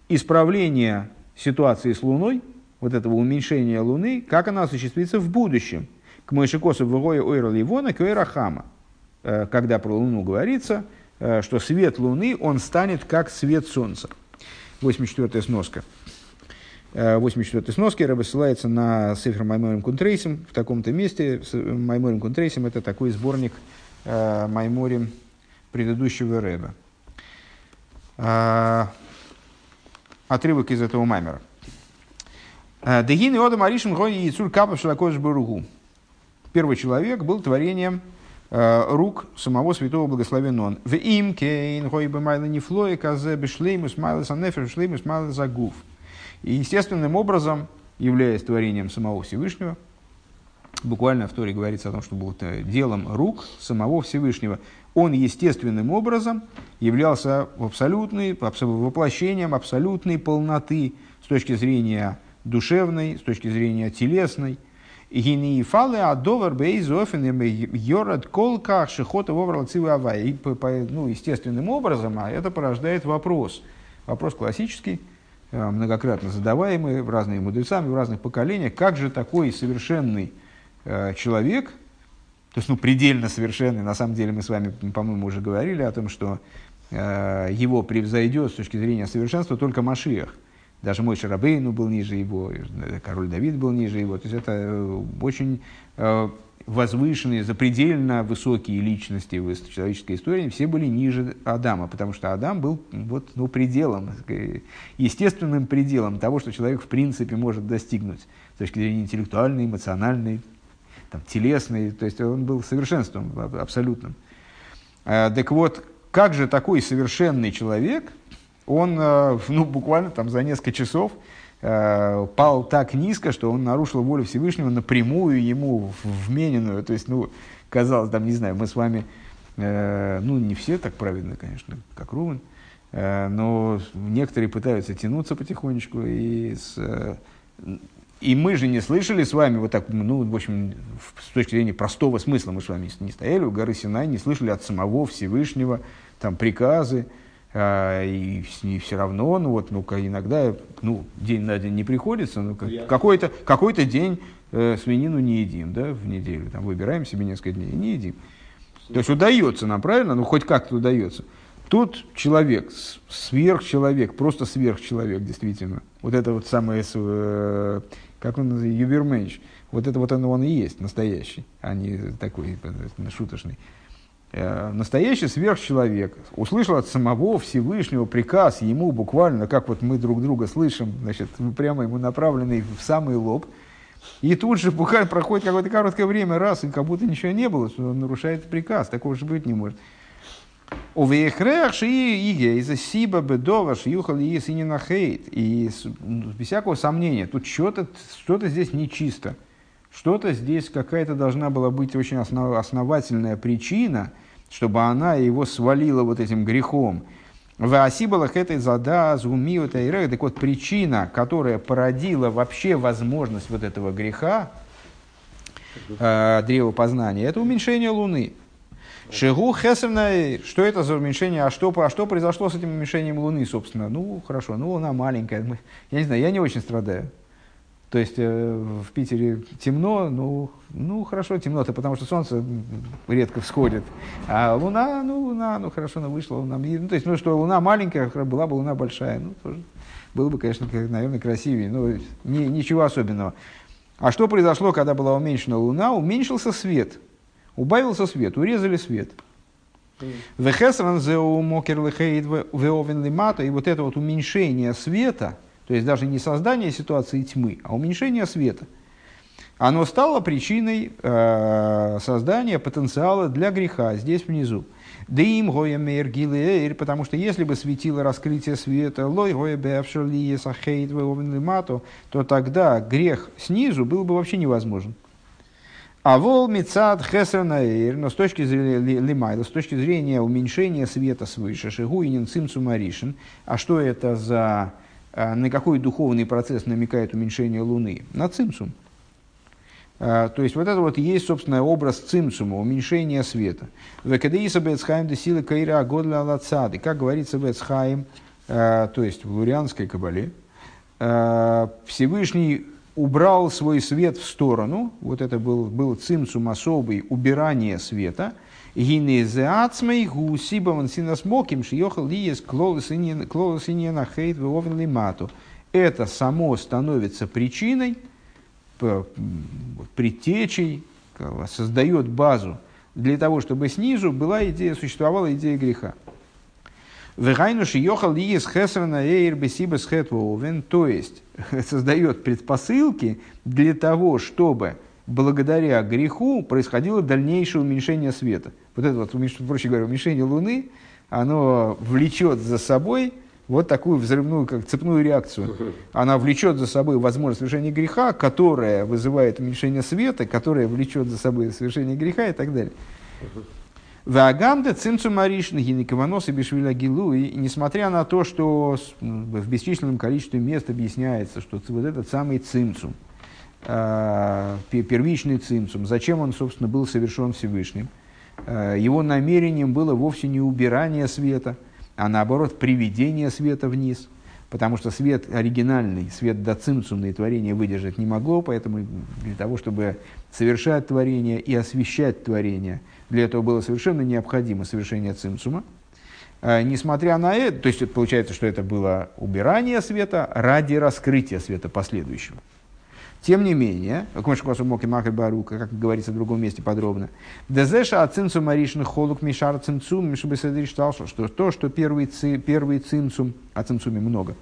исправления ситуации с Луной, вот этого уменьшения Луны, как она осуществится в будущем. К Мойшикосу Вгоя Ойра Ливона к Ойрахама. Э, когда про Луну говорится, э, что свет Луны, он станет как свет Солнца. 84 сноска. 84 э, сноски Рэбе ссылается на Сефер Майморим Кунтрейсим в таком-то месте. Майморим Кунтрейсим – это такой сборник э, Майморим предыдущего Рэба. Отрывок из этого маймера. Дегин и Одам Аришим Гони Яцур Капа Шалакош Баругу. Первый человек был творением рук самого святого благословен он. В им кейн гой бы майла не флой, казе бешлеймус майла санефер шлеймус майла загув. И естественным образом, являясь творением самого Всевышнего, буквально в Торе говорится о том, что был делом рук самого Всевышнего, он естественным образом являлся абсолютной, воплощением абсолютной полноты с точки зрения душевной, с точки зрения телесной. Гинифалы адовар бейзофен йорад колка шихота воврал авай. Ну, естественным образом, а это порождает вопрос. Вопрос классический, э, многократно задаваемый в разные мудрецами, в разных поколениях. Как же такой совершенный э, человек, то есть ну, предельно совершенный, на самом деле мы с вами, по-моему, уже говорили о том, что э, его превзойдет с точки зрения совершенства только Машиах. Даже мой Шарабейну был ниже его, король Давид был ниже его. То есть это э, очень э, возвышенные, запредельно высокие личности в человеческой истории, все были ниже Адама, потому что Адам был вот, ну, пределом, естественным пределом того, что человек в принципе может достигнуть с точки зрения интеллектуальной, эмоциональной, там, телесной, то есть он был совершенством абсолютным. Э, так вот, как же такой совершенный человек – он э, *laughs* ну, буквально там за несколько часов э, пал так низко, что он нарушил волю Всевышнего напрямую ему вмененную. То есть, ну, казалось, там, не знаю, мы с вами, э, ну, не все так праведны, конечно, как Рувен, но некоторые пытаются тянуться потихонечку, и, с, и мы же не слышали с вами вот так, ну, в общем, с точки зрения простого смысла, мы с вами не стояли у горы Синай, не слышали от самого Всевышнего там приказы, и, и все равно, ну вот, ну иногда, ну день на день не приходится, но какой-то какой день э, свинину не едим, да, в неделю, там выбираем себе несколько дней, не едим. То есть удается нам, правильно? Ну хоть как-то удается. Тут человек, сверхчеловек, просто сверхчеловек, действительно. Вот это вот самое, э, как он называется, юберменш. Вот это вот он, он и есть настоящий, а не такой э, шуточный. Э, настоящий сверхчеловек услышал от самого Всевышнего приказ ему буквально, как вот мы друг друга слышим, значит, прямо ему направленный в самый лоб, и тут же буквально проходит какое-то короткое время, раз, и как будто ничего не было, что он нарушает приказ, такого же быть не может. И ну, без всякого сомнения, тут что-то что здесь нечисто. Что-то здесь какая-то должна была быть очень основ, основательная причина – чтобы она его свалила вот этим грехом. В Асибалах этой зада, зумио, Так вот, причина, которая породила вообще возможность вот этого греха, э, древа познания, это уменьшение Луны. Шигу хесовна, что это за уменьшение, а что, а что произошло с этим уменьшением Луны, собственно? Ну, хорошо, ну, Луна маленькая, я не знаю, я не очень страдаю. То есть э, в Питере темно, ну, ну хорошо, темно-то, потому что солнце редко всходит. А луна, ну, луна, ну хорошо, она вышла, луна. Ну, то есть, ну что, луна маленькая, была бы луна большая, ну, тоже было бы, конечно, наверное, красивее, но не, ничего особенного. А что произошло, когда была уменьшена луна? Уменьшился свет. Убавился свет, урезали свет. И вот это вот уменьшение света – то есть даже не создание ситуации тьмы, а уменьшение света. Оно стало причиной э, создания потенциала для греха здесь внизу. Да им гоя мейр потому что если бы светило раскрытие света, лой гоя бэвшерли сахейт мату, то тогда грех снизу был бы вообще невозможен. А вол мецад хесернаэйр, но с точки зрения лимайла, с точки зрения уменьшения света свыше, шигу и нинцим сумаришин, а что это за на какой духовный процесс намекает уменьшение Луны? На цимсум. А, то есть вот это вот есть, собственно, образ цимсума, уменьшения света. Векадеиса бецхайм де каира годля лацады. Как говорится бецхайм, а, то есть в лурианской кабале, Всевышний убрал свой свет в сторону, вот это был, был цимсум особый, убирание света – Гинезеацмей гусибам синасмоким шиехал лиес клолосиньена хейт вовен лимату. Это само становится причиной, предтечей, создает базу для того, чтобы снизу была идея, существовала идея греха. Вегайнуши йохал лиес хесрана эйр бесибас хэтвоувен, то есть *laughs* создает предпосылки для того, чтобы благодаря греху происходило дальнейшее уменьшение света. Вот это вот, проще говоря, уменьшение Луны, оно влечет за собой вот такую взрывную, как цепную реакцию. *laughs* Она влечет за собой возможность совершения греха, которая вызывает уменьшение света, которая влечет за собой совершение греха и так далее. Вагамда цимцу маришн гинекованос и бешвиля гилу. И несмотря на то, что в бесчисленном количестве мест объясняется, что вот этот самый цимцум, первичный цимцум, зачем он, собственно, был совершен Всевышним, а, его намерением было вовсе не убирание света, а наоборот приведение света вниз, потому что свет оригинальный, свет доцимцумный творение выдержать не могло, поэтому для того, чтобы совершать творение и освещать творение – для этого было совершенно необходимо совершение цимцума. А, несмотря на это, то есть получается, что это было убирание света ради раскрытия света последующего. Тем не менее, как говорится в другом месте подробно, Дезеша от цинцум аришн холук мишар цинцум, считал, что то, что первый, ци, первый цинцум, а цинцуме много,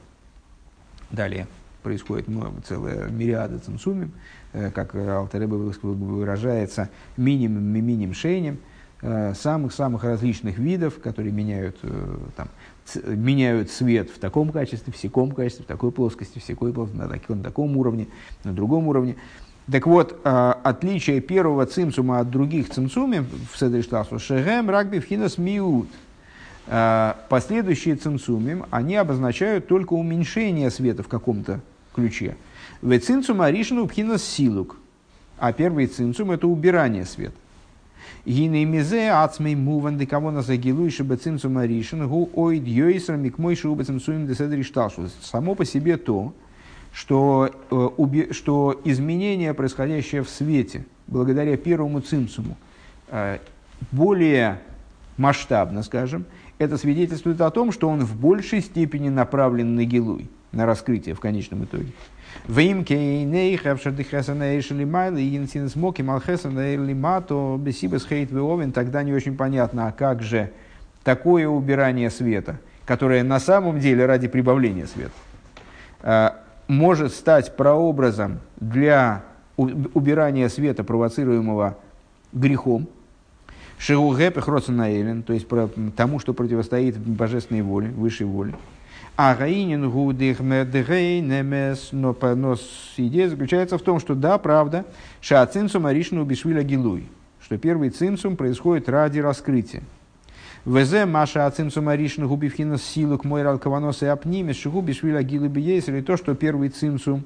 далее происходит много, целая мириада цинцумим, Э, как Алтереба выражается, минимум и миним шейнем, э, самых-самых различных видов, которые меняют, э, там, меняют свет в таком качестве, в секом качестве, в такой плоскости, в секой плоскости, на таком, на таком уровне, на другом уровне. Так вот, отличие первого цимцума от других цимцумов в Седриштасу Шегем Рагби Вхинас Миут. Последующие цимцумим, они обозначают только уменьшение света в каком-то ключе. В цинцум аришну пхина силук. А первый цинцум это убирание света. Гины мизе ацмей муван де кого на загилу еще бы цинцум аришн гу ойд йойсра микмой шубы цинцум де Само по себе то, что, э, что изменение, происходящее в свете, благодаря первому цимсуму, э, более масштабно, скажем, это свидетельствует о том, что он в большей степени направлен на гилуй, на раскрытие в конечном итоге. Вимке нейх авшадыхасана эйшли майла и янсин смоки малхесана эйрли мато бесибас хейт веовен, тогда не очень понятно, а как же такое убирание света, которое на самом деле ради прибавления света, может стать прообразом для убирания света, провоцируемого грехом, Шеугэпех Роценаэлен, то есть тому, что противостоит божественной воле, высшей воле. А Гаинин гудых медгейнемес, но идея заключается в том, что да, правда, шаацинцум аришну бишвиля гилуй, что первый цинцум происходит ради раскрытия. Везе маша ацинцум аришну губивхина силу к мой ралкаванос и апнимес шигу бишвиля гилуй биейс, или то, что первый цинцум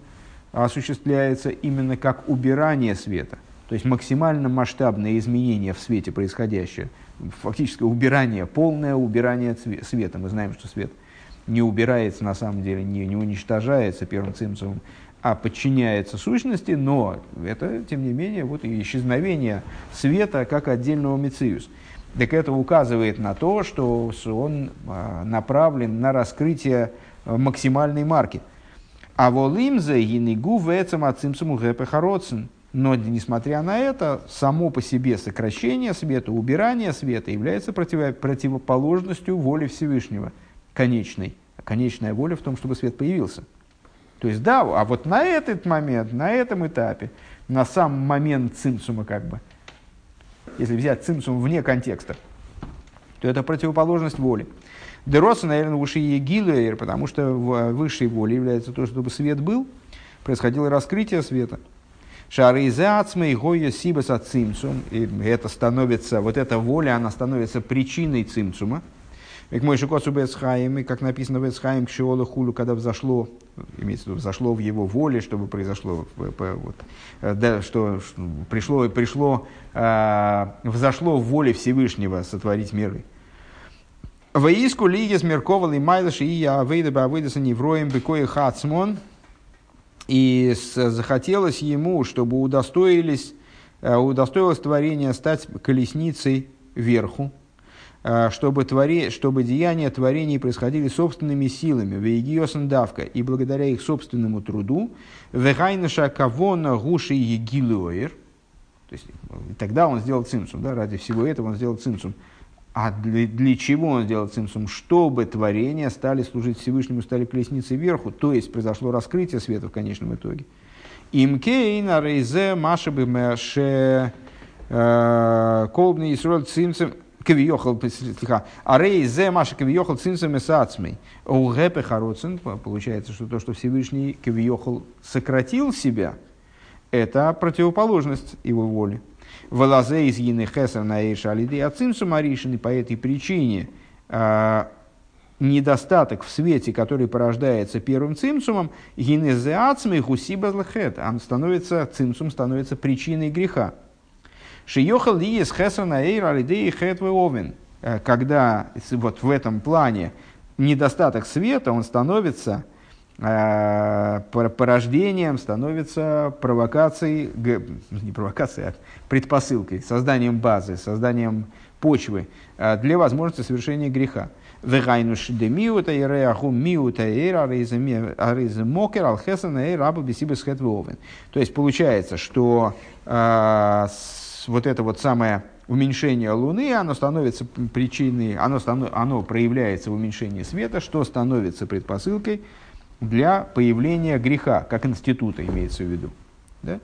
осуществляется именно как убирание света, то есть максимально масштабное изменение в свете происходящее, фактически убирание, полное убирание света. Мы знаем, что свет – не убирается на самом деле, не, не уничтожается первым цимцумом, а подчиняется сущности, но это, тем не менее, вот и исчезновение света как отдельного мециус. Так это указывает на то, что он а, направлен на раскрытие а, максимальной марки. А волимзе гинигу вецам ацимсуму гэпехароцин. Но, несмотря на это, само по себе сокращение света, убирание света является против, противоположностью воли Всевышнего – конечной. А конечная воля в том, чтобы свет появился. То есть, да, а вот на этот момент, на этом этапе, на сам момент цимсума, как бы, если взять цимсум вне контекста, то это противоположность воли. Дероса, наверное, выше Егилуэр, потому что высшей волей является то, чтобы свет был, происходило раскрытие света. Шары и гоя сибас от цимсум, и это становится, вот эта воля, она становится причиной цимсума, мой шикосу Бецхаим, и как написано в Бецхаим, к Шиолу Хулю, когда взошло, имеется в виду, взошло в его воле, чтобы произошло, вот, э, да, что пришло, пришло, э, взошло в воле Всевышнего сотворить миры. Воиску лигес мерковал и майлаш и я выйда бы выйдаса невроем бекои хацмон. И захотелось ему, чтобы удостоились, э, удостоилось творение стать колесницей верху, чтобы, твори, чтобы деяния творений происходили собственными силами, вегиосен давка, и благодаря их собственному труду, вегайнаша кавона гуши егилуэр, то есть тогда он сделал цимсум, да, ради всего этого он сделал цимсум, А для, для чего он сделал цимсум? Чтобы творения стали служить Всевышнему, стали колесницей вверху, то есть произошло раскрытие света в конечном итоге. Имкейна рейзе машабы мэше э, колбный Исроль цимсум кавиохал, слегка, а рейзе маша кавиохал цимсум эсацмей. У гэпе хароцин, получается, что то, что Всевышний кавиохал сократил себя, это противоположность его воли. Валазе из Ины Хесер на Эйшалиды Ацимсу Маришин, и по этой причине а, недостаток в свете, который порождается первым цимсумом, гинезеацмы хусибазлахет, он становится, цимсум становится причиной греха. Шиехал лиес хесер на эйр алидеи хет овен. Э, когда вот в этом плане недостаток света, он становится э, порождением, становится провокацией, не провокацией, а предпосылкой, созданием базы, созданием почвы э, для возможности совершения греха. Вегайнуш де и реаху миута и ариза мокер алхесана и раба бесибес хэтвовен. То есть получается, что э, вот это вот самое уменьшение Луны, оно становится причиной, оно, оно проявляется в уменьшении света, что становится предпосылкой для появления греха, как института имеется в виду. Да?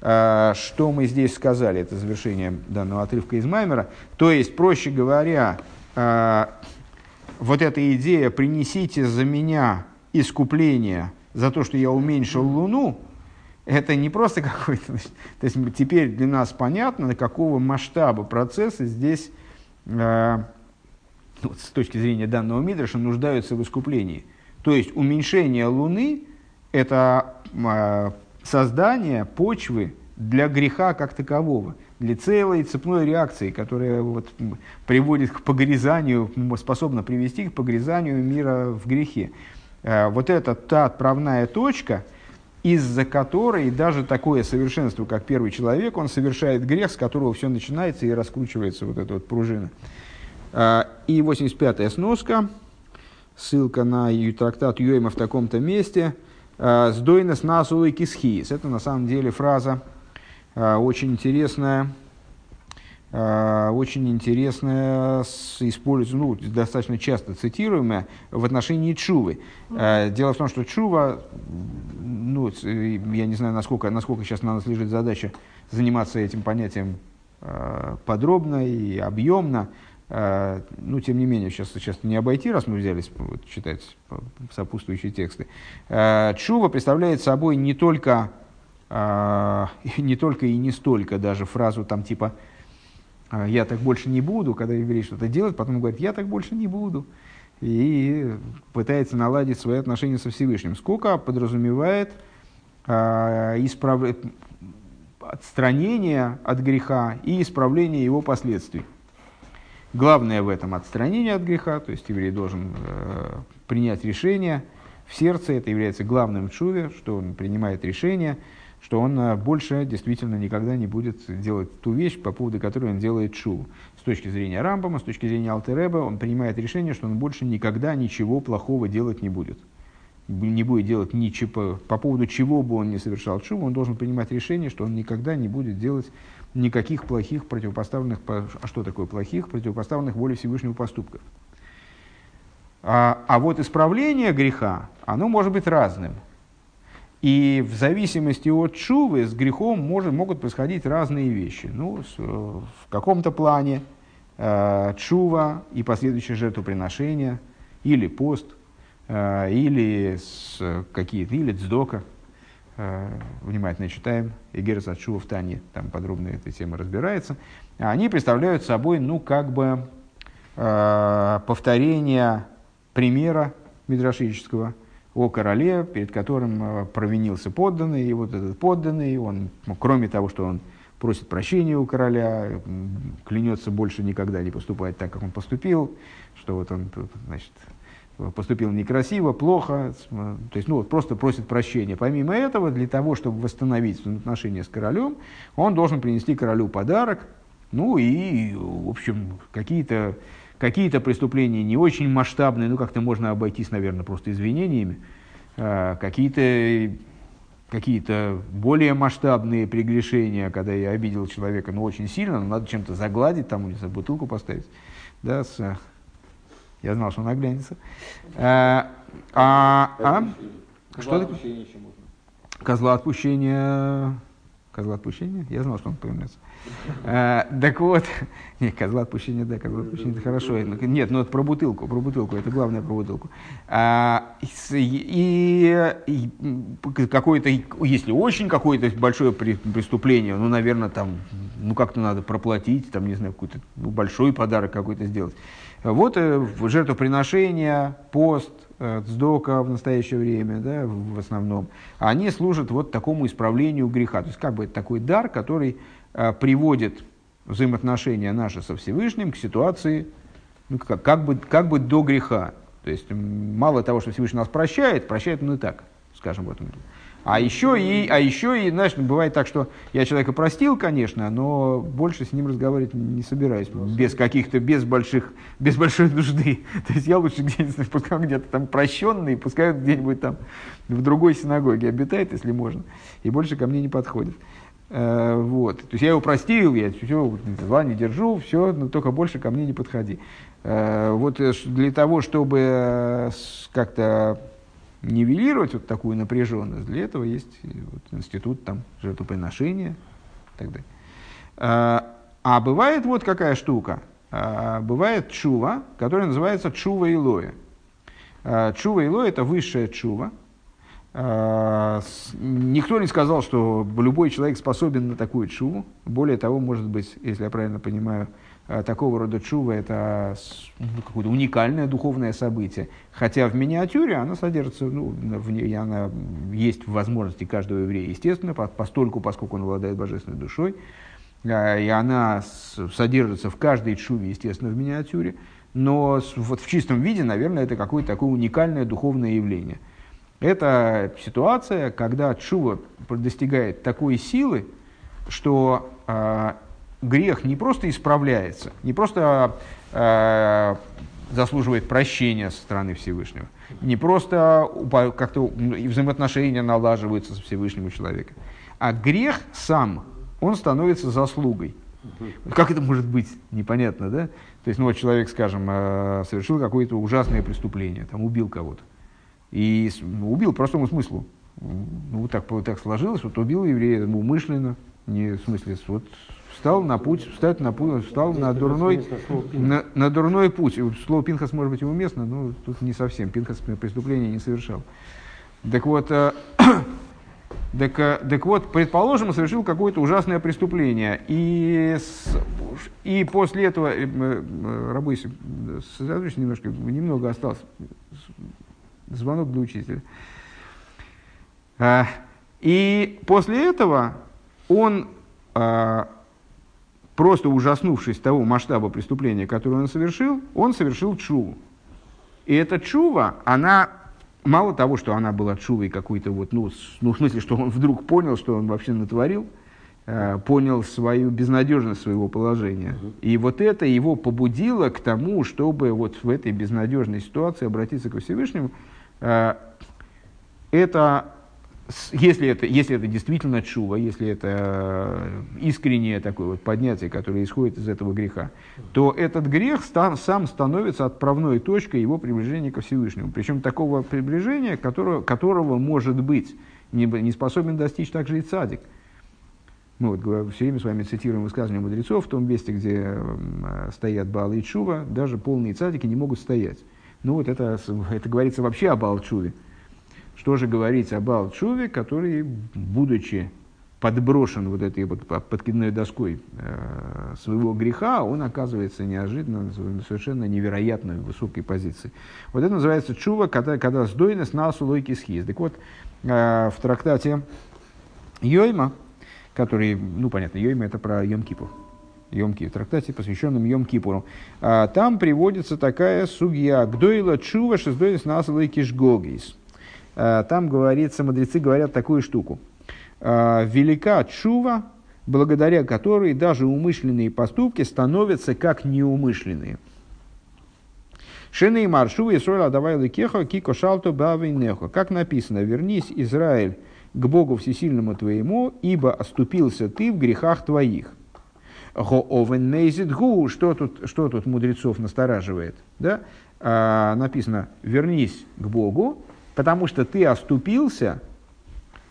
А, что мы здесь сказали, это завершение данного отрывка из Маймера. То есть, проще говоря, а, вот эта идея «принесите за меня искупление за то, что я уменьшил Луну», это не просто какой-то... *laughs* То есть теперь для нас понятно, на какого масштаба процесса здесь, э, вот, с точки зрения данного Мидраша, нуждаются в искуплении. То есть уменьшение Луны – это э, создание почвы для греха как такового для целой цепной реакции, которая вот, приводит к погрязанию, способна привести к погрязанию мира в грехе. Э, вот это та отправная точка, из-за которой даже такое совершенство, как первый человек, он совершает грех, с которого все начинается и раскручивается вот эта вот пружина. Э, и 85-я сноска, ссылка на трактат Юэма в таком-то месте, э, «Сдойнес насулы кисхиис». Это на самом деле фраза, а, очень интересная, а, очень интересная, используется, ну, достаточно часто цитируемая в отношении Чувы. А, дело в том, что Чува, ну, я не знаю, насколько, насколько сейчас на нас лежит задача заниматься этим понятием подробно и объемно, ну, тем не менее, сейчас, сейчас не обойти, раз мы взялись вот, читать сопутствующие тексты. Чува представляет собой не только *laughs* не только и не столько даже фразу там типа «А, «я так больше не буду», когда еврей что-то делает, потом говорит «я так больше не буду», и пытается наладить свои отношения со Всевышним. Сколько подразумевает э, исправ... отстранение от греха и исправление его последствий. Главное в этом отстранение от греха, то есть еврей должен э, принять решение в сердце, это является главным в чуве, что он принимает решение – что он э, больше действительно никогда не будет делать ту вещь, по поводу которой он делает шу. С точки зрения Рамбама, с точки зрения Алтереба, он принимает решение, что он больше никогда ничего плохого делать не будет. Не будет делать ничего, по поводу чего бы он не совершал шу, он должен принимать решение, что он никогда не будет делать никаких плохих противопоставленных, а что такое плохих, противопоставленных воле Всевышнего поступков. А, а вот исправление греха, оно может быть разным. И в зависимости от чувы с грехом может, могут происходить разные вещи. Ну, с, в каком-то плане э, чува и последующее жертвоприношение, или пост, э, или с, какие-то, или цдока. Э, внимательно читаем. Игерс от чува в Тане, там подробно эта тема разбирается. Они представляют собой, ну, как бы э, повторение примера мидрашического – о короле, перед которым э, провинился подданный, и вот этот подданный, он, кроме того, что он просит прощения у короля, клянется больше никогда не поступать так, как он поступил, что вот он, значит, поступил некрасиво, плохо, то есть, ну, вот просто просит прощения. Помимо этого, для того, чтобы восстановить отношения с королем, он должен принести королю подарок, ну и, в общем, какие-то Какие-то преступления не очень масштабные, ну как-то можно обойтись, наверное, просто извинениями. А, какие-то какие-то более масштабные прегрешения, когда я обидел человека, ну, очень сильно, но надо чем-то загладить, там, не знаю, бутылку поставить. Да, с, я знал, что он оглянется. А, а, а? Что отпущения можно. Козла отпущения. Козла отпущения? Я знал, что он появляется. А, так вот, *laughs* не, козла отпущения, да, козла отпущения, это хорошо. Нет, но это про бутылку, про бутылку, это главное про бутылку. А, и, какое-то, если очень какое-то большое преступление, ну, наверное, там, ну, как-то надо проплатить, там, не знаю, какой-то ну, большой подарок какой-то сделать. Вот э, жертвоприношение, пост, э, сдока в настоящее время, да, в основном, они служат вот такому исправлению греха. То есть, как бы это такой дар, который э, приводит взаимоотношения наши со Всевышним к ситуации, ну, как, как, бы, как бы до греха. То есть, мало того, что Всевышний нас прощает, прощает он и так, скажем, в этом. А еще и, а еще и, знаешь, бывает так, что я человека простил, конечно, но больше с ним разговаривать не собираюсь, без каких-то, без больших, без большой нужды. *laughs* То есть я лучше где-нибудь, пускай где-то там прощенный, пускай где-нибудь там в другой синагоге обитает, если можно, и больше ко мне не подходит. Э, вот. То есть я его простил, я все, зла не держу, все, но только больше ко мне не подходи. Э, вот э, для того, чтобы как-то нивелировать вот такую напряженность, для этого есть вот институт там, жертвоприношения и так далее. А, бывает вот какая штука. Бывает чува, которая называется чува. А, чува илоя – это высшая чува. Никто не сказал, что любой человек способен на такую чуву. Более того, может быть, если я правильно понимаю, Э, такого рода чува – это ну, какое-то уникальное духовное событие. Хотя в миниатюре она содержится, ну, в ней, она есть в возможности каждого еврея, естественно, постольку, поскольку он обладает божественной душой. Э, и она содержится в каждой чуве, естественно, в миниатюре. Но вот в чистом виде, наверное, это какое-то такое уникальное духовное явление. Это ситуация, когда чува достигает такой силы, что э, грех не просто исправляется, не просто э, заслуживает прощения со стороны Всевышнего, не просто как-то взаимоотношения налаживаются со Всевышним у человека, а грех сам, он становится заслугой. Как это может быть? Непонятно, да? То есть, ну вот человек, скажем, э, совершил какое-то ужасное преступление, там убил кого-то. И убил простому смыслу. Ну, так, так сложилось, вот убил еврея умышленно, не в смысле, вот встал на путь, встать на путь, встал на дурной, на, на дурной путь. Слово Пинхас может быть уместно, но тут не совсем. Пинхас преступления не совершал. Так вот, э, *coughs* так, э, так вот, предположим, совершил какое-то ужасное преступление, и, с, и после этого, э, э, рабысь, сосредоточься немножко, немного осталось, звонок для учителя. И после этого он просто ужаснувшись того масштаба преступления, которое он совершил, он совершил чуву. И эта чува, она мало того, что она была чувой какой-то вот, ну, ну, в смысле, что он вдруг понял, что он вообще натворил, э, понял свою безнадежность своего положения. Uh-huh. И вот это его побудило к тому, чтобы вот в этой безнадежной ситуации обратиться к Всевышнему. Э, это если это, если это действительно чува, если это э, искреннее такое вот поднятие, которое исходит из этого греха, то этот грех стан, сам становится отправной точкой его приближения ко Всевышнему. Причем такого приближения, которого, которого может быть не, не способен достичь также и цадик. Мы вот все время с вами цитируем высказывания мудрецов в том месте, где э, стоят Баалы и Чува, даже полные цадики не могут стоять. Ну вот это, это говорится вообще о Балчуве. Что же говорить об Алчуве, который, будучи подброшен вот этой вот подкидной доской э, своего греха, он оказывается неожиданно на совершенно невероятной высокой позиции. Вот это называется чува, когда, когда сдойность на лойки схиз. Так вот, э, в трактате Йойма, который, ну понятно, Йойма это про Йом Кипур, Йом в трактате, посвященном Йом Кипуру. А, там приводится такая сугья «Гдойла чува шездойность на лойки шгогис». Э, там говорится, мудрецы говорят такую штуку. Э, Велика чува, благодаря которой даже умышленные поступки становятся как неумышленные. Шины и маршу Исраиля давай лекеха кико шалто нехо. Как написано, вернись, Израиль, к Богу Всесильному твоему, ибо оступился ты в грехах твоих. Го овен мейзит гу, что тут, что тут мудрецов настораживает? Да? А, написано, вернись к Богу, потому что ты оступился,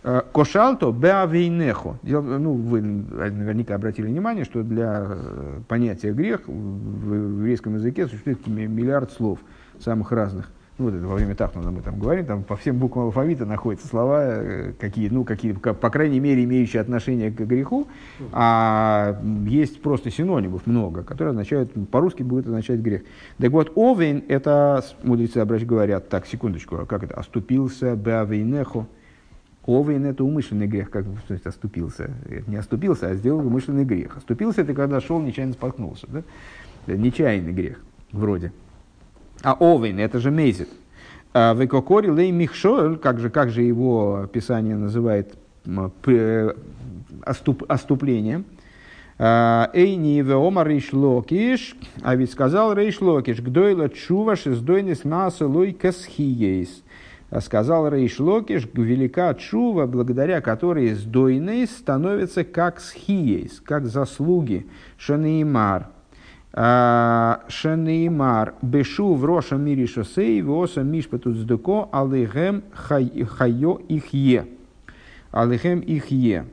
э, Кошалто беавейнехо. Ну, вы наверняка обратили внимание, что для э, понятия грех в еврейском языке существует миллиард слов самых разных ну, во время Тахнуна мы там говорим, там по всем буквам алфавита находятся слова, э, какие, ну, какие, по крайней мере, имеющие отношение к греху, а есть просто синонимов много, которые означают, по-русски будет означать грех. Так вот, овен, это, мудрецы обращ говорят, так, секундочку, а как это, оступился, беавейнехо, Овен – это умышленный грех, как в смысле оступился. Не оступился, а сделал умышленный грех. Оступился – это когда шел, нечаянно споткнулся. Да? Нечаянный грех, вроде. А овен, это же мезит. А Векокори лей михшоэль, как же, как же его писание называет оступ, оступлением. А, Эйни веома рейшлокиш, а ведь сказал рейшлокиш, гдойла чува шездойнис наса лой касхиейс. А сказал Рейшлокиш, велика чува, благодаря которой сдойный становится как схиейс, как заслуги, шанеймар – а, Шанеймар Бешу в Роша Мири Шосей Воса Мишпату Сдуко Алихем Хайо Ихе. Алихем Ихе.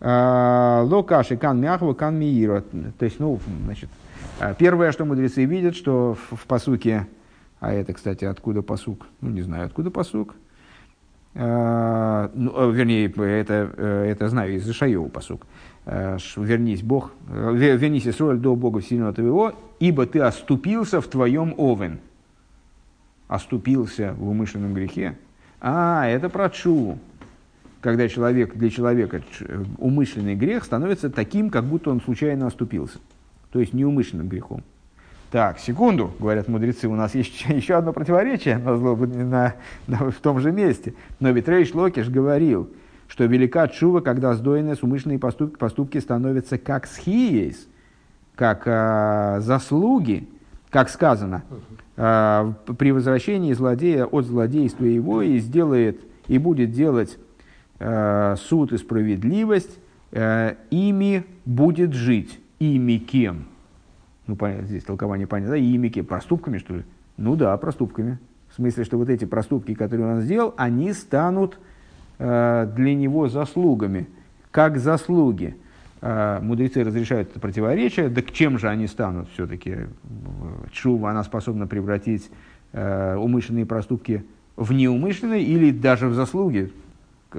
А, Локаши Кан Мяхва Кан Миира. То есть, ну, значит, а, первое, что мудрецы видят, что в, в посуке, а это, кстати, откуда посук? Ну, не знаю, откуда посук. Ну, вернее, это, э, это знаю из Ишаева посук. Э, вернись, Бог, э, вернись, Исруэль, до Бога сильного твоего, ибо ты оступился в твоем овен. Оступился в умышленном грехе. А, это про чу. Когда человек, для человека умышленный грех становится таким, как будто он случайно оступился. То есть неумышленным грехом. Так, секунду, говорят мудрецы, у нас есть *laughs* еще одно противоречие на, на, на, в том же месте. Но ведь Рейш Локиш говорил, что велика чува, когда сдоенные с умышленные поступки, поступки становятся как схиес, как э, заслуги, как сказано, э, при возвращении злодея от злодейства его и сделает и будет делать э, суд и справедливость, э, ими будет жить. Ими кем? Ну, понятно, здесь толкование понятно. Да? Ими кем? Проступками, что ли? Ну да, проступками. В смысле, что вот эти проступки, которые он сделал, они станут для него заслугами, как заслуги. Э, мудрецы разрешают это противоречие, да к чем же они станут все-таки? Чува, она способна превратить э, умышленные проступки в неумышленные или даже в заслуги.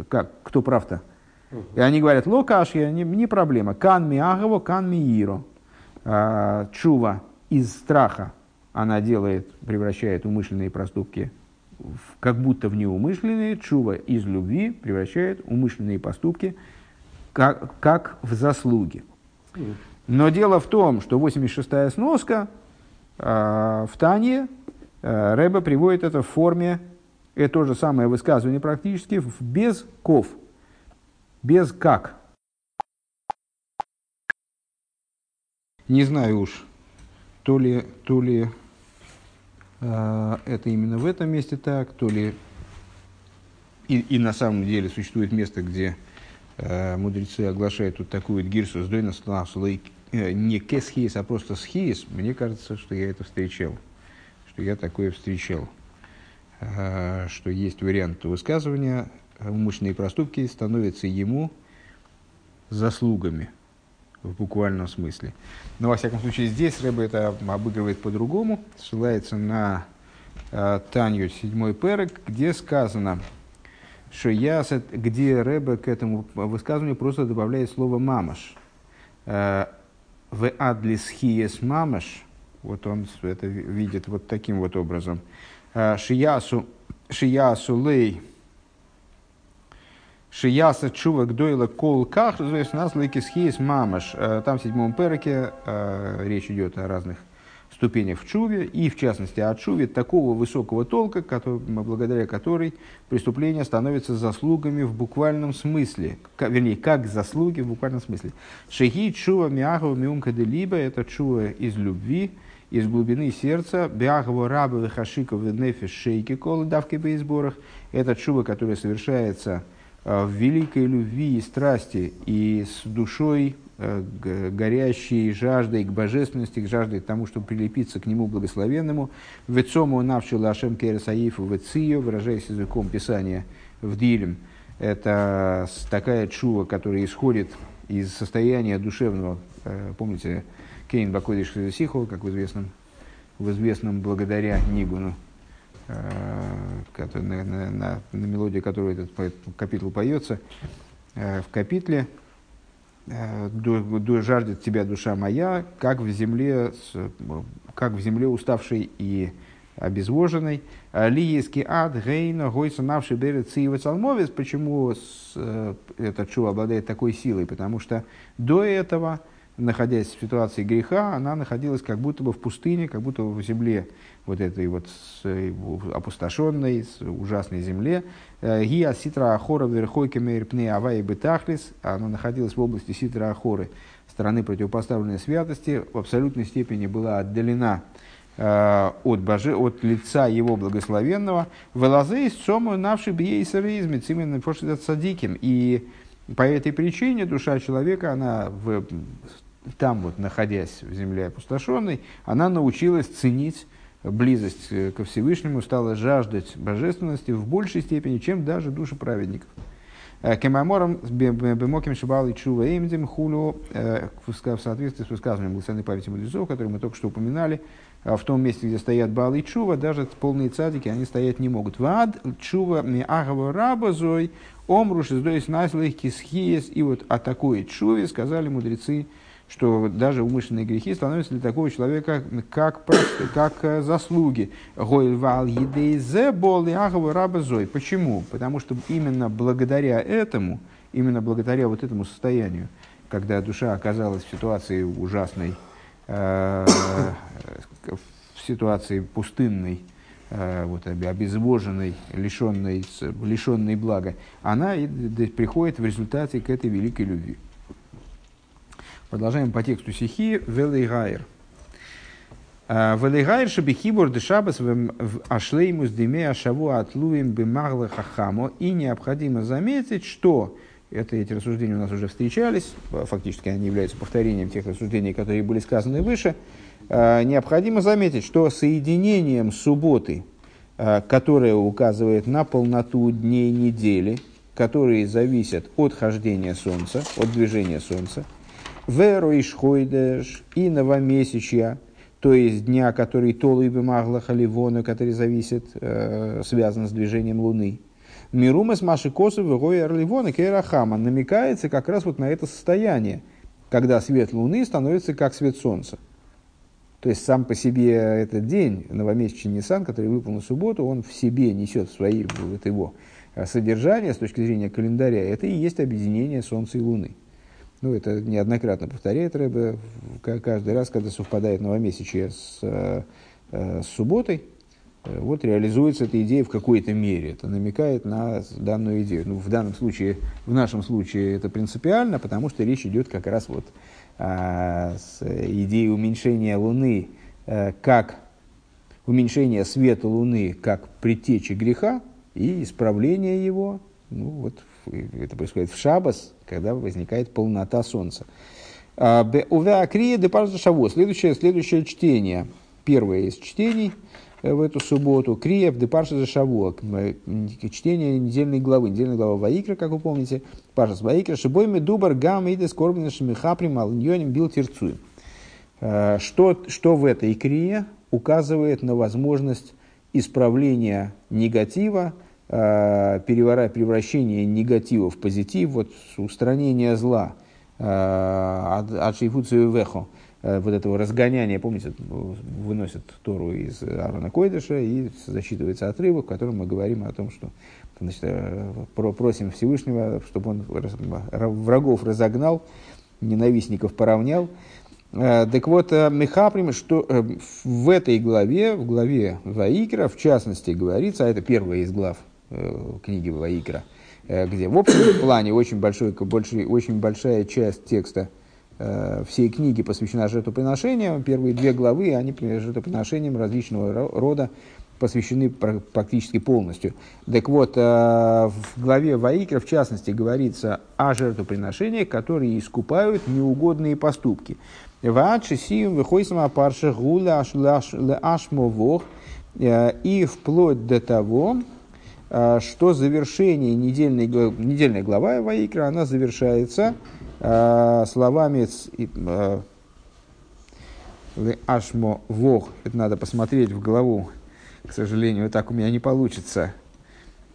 Как, кто прав-то? И они говорят, локашья, не, не проблема. Кан ми агово, кан ми иро. Чува из страха она делает, превращает умышленные проступки как будто в неумышленные, чува из любви превращает умышленные поступки как, как в заслуги. Но дело в том, что 86-я сноска э, в Тане э, Рэба приводит это в форме, это то же самое высказывание практически, без ков, без как. Не знаю уж, то ли, то ли а, это именно в этом месте так, то ли и, и на самом деле существует место, где э, мудрецы оглашают тут такую гирсу с дойна э, не кесхиес, а просто схиес, мне кажется, что я это встречал, что я такое встречал, э, что есть вариант высказывания, умышленные проступки становятся ему заслугами – в буквальном смысле. Но, во всяком случае, здесь Рэба это обыгрывает по-другому, ссылается на э, Танью седьмой перек, где сказано, что я, где Рэба к этому высказыванию просто добавляет слово «мамаш». Э, в адлис хиес мамаш, вот он это видит вот таким вот образом. Э, шиясу, шиясу лей Шияса чува гдойла кол ках, то есть нас лейкисхиес мамаш. Э, там в седьмом переке э, речь идет о разных ступенях в чуве, и в частности о чуве такого высокого толка, который, благодаря которой преступление становится заслугами в буквальном смысле, вернее, как заслуги в буквальном смысле. Шехи чува миахова миумка де либо, это чува из любви, из глубины сердца, бяхова раба хашиков нефиш шейки колы давки по изборах, это чува, которая совершается в великой любви и страсти и с душой э, горящей жаждой к божественности, к жаждой к тому, чтобы прилепиться к нему благословенному. Вецому навши лашем кересаифу вецию, выражаясь языком Писания в Дилем. Это такая чува, которая исходит из состояния душевного. Э, Помните, Кейн Бакодиш Сихова, как в известном, в известном благодаря Нигуну, э, который, на, на, на, на мелодию которой этот капитул поется, э, в капитле э, «Ду- ду- жаждет тебя душа моя, как в земле, как в земле уставшей и обезвоженной. Лиески ад гейна гойса навши берет циева цалмовец. Почему э, этот шу обладает такой силой? Потому что до этого, находясь в ситуации греха, она находилась как будто бы в пустыне, как будто бы в земле вот этой вот э, опустошенной, ужасной земле. Э, Гия ситра ахора верхойке мейрпне авай бетахлис. Она находилась в области ситра ахоры, стороны противопоставленной святости, в абсолютной степени была отдалена э, от, боже, от лица его благословенного. Велазей сому навши бьейсеризмец, именно прошлый садиким. И по этой причине душа человека, она в, там вот, находясь в земле опустошенной, она научилась ценить близость э, ко Всевышнему, стала жаждать божественности в большей степени, чем даже души праведников. Э, Кемамором бемоким шибал и чува эмдим хулю э, в соответствии с высказыванием благословенной памяти мудрецов, которые мы только что упоминали, в том месте, где стоят Баал и Чува, даже полные цадики, они стоять не могут. Вад Чува ми агава раба зой, омруш издоис найслых кисхиес. И вот о такой Чуве сказали мудрецы, что даже умышленные грехи становятся для такого человека как, прос- как э, заслуги. Гойль вал едейзе бол и. Почему? Потому что именно благодаря этому, именно благодаря вот этому состоянию, когда душа оказалась в ситуации ужасной, э, в ситуации пустынной, э, вот, обе- обезвоженной, лишенной, лишенной блага, она приходит в результате к этой великой любви. Продолжаем по тексту стихи Велейгайр. Велейгайр шабихибур дешабас в ашлеймус деме ашаву атлуем бемагла хахамо. И необходимо заметить, что это, эти рассуждения у нас уже встречались, фактически они являются повторением тех рассуждений, которые были сказаны выше. Э, Необходимо заметить, что соединением субботы, э, которое указывает на полноту дней недели, которые зависят от хождения солнца, от движения солнца, веру и шхойдеш и новомесячья, то есть дня, который толу и бемагла халивона, который зависит, э, связан с движением луны. Мирума с Маши Косов и Гоя Орливона Кейрахама намекается как раз вот на это состояние, когда свет луны становится как свет солнца. То есть сам по себе этот день, новомесячный Нисан, который выпал на субботу, он в себе несет свои, вот его э, содержание с точки зрения календаря, это и есть объединение Солнца и Луны. Ну, это неоднократно повторяет Рэбе каждый раз, когда совпадает новомесячие с, э, э, с субботой, э, вот реализуется эта идея в какой-то мере. Это намекает на данную идею. Ну, в данном случае, в нашем случае это принципиально, потому что речь идет как раз вот а, с идеей уменьшения Луны как уменьшение света Луны как предтечи греха и исправление его. Ну, вот это происходит в Шабас, когда возникает полнота Солнца. А, Увя крия де шаво. Следующее, следующее чтение. Первое из чтений э, в эту субботу. Крия де парша шаво. Чтение недельной главы. Недельная глава Ваикра, как вы помните. Парша Ваикра. Шибойми дубар гам иде скорбен шмихаприм алньоним бил терцуем. Э, Что, что в этой крие указывает на возможность исправления негатива, э, перевора- превращения негатива в позитив, вот, устранения зла, э, от шейфуцию вехо, э, вот этого разгоняния, помните, выносят Тору из Аарона Койдыша и зачитывается отрывок, в котором мы говорим о том, что значит, про- просим Всевышнего, чтобы он врагов разогнал, ненавистников поравнял. Так вот, Мехаприм, что в этой главе, в главе Ваикра, в частности, говорится, а это первая из глав книги Ваикра, э, где в общем плане очень, большой, больше, очень большая часть текста э, всей книги посвящена жертвоприношениям. Первые две главы, они жертвоприношениям различного ро- рода, посвящены практически полностью. Так вот, в главе Ваикра, в частности, говорится о жертвоприношениях, которые искупают неугодные поступки. И вплоть до того, что завершение недельной, недельной глава Ваикра, она завершается словами Ашмо Вох, это надо посмотреть в главу, к сожалению, так у меня не получится,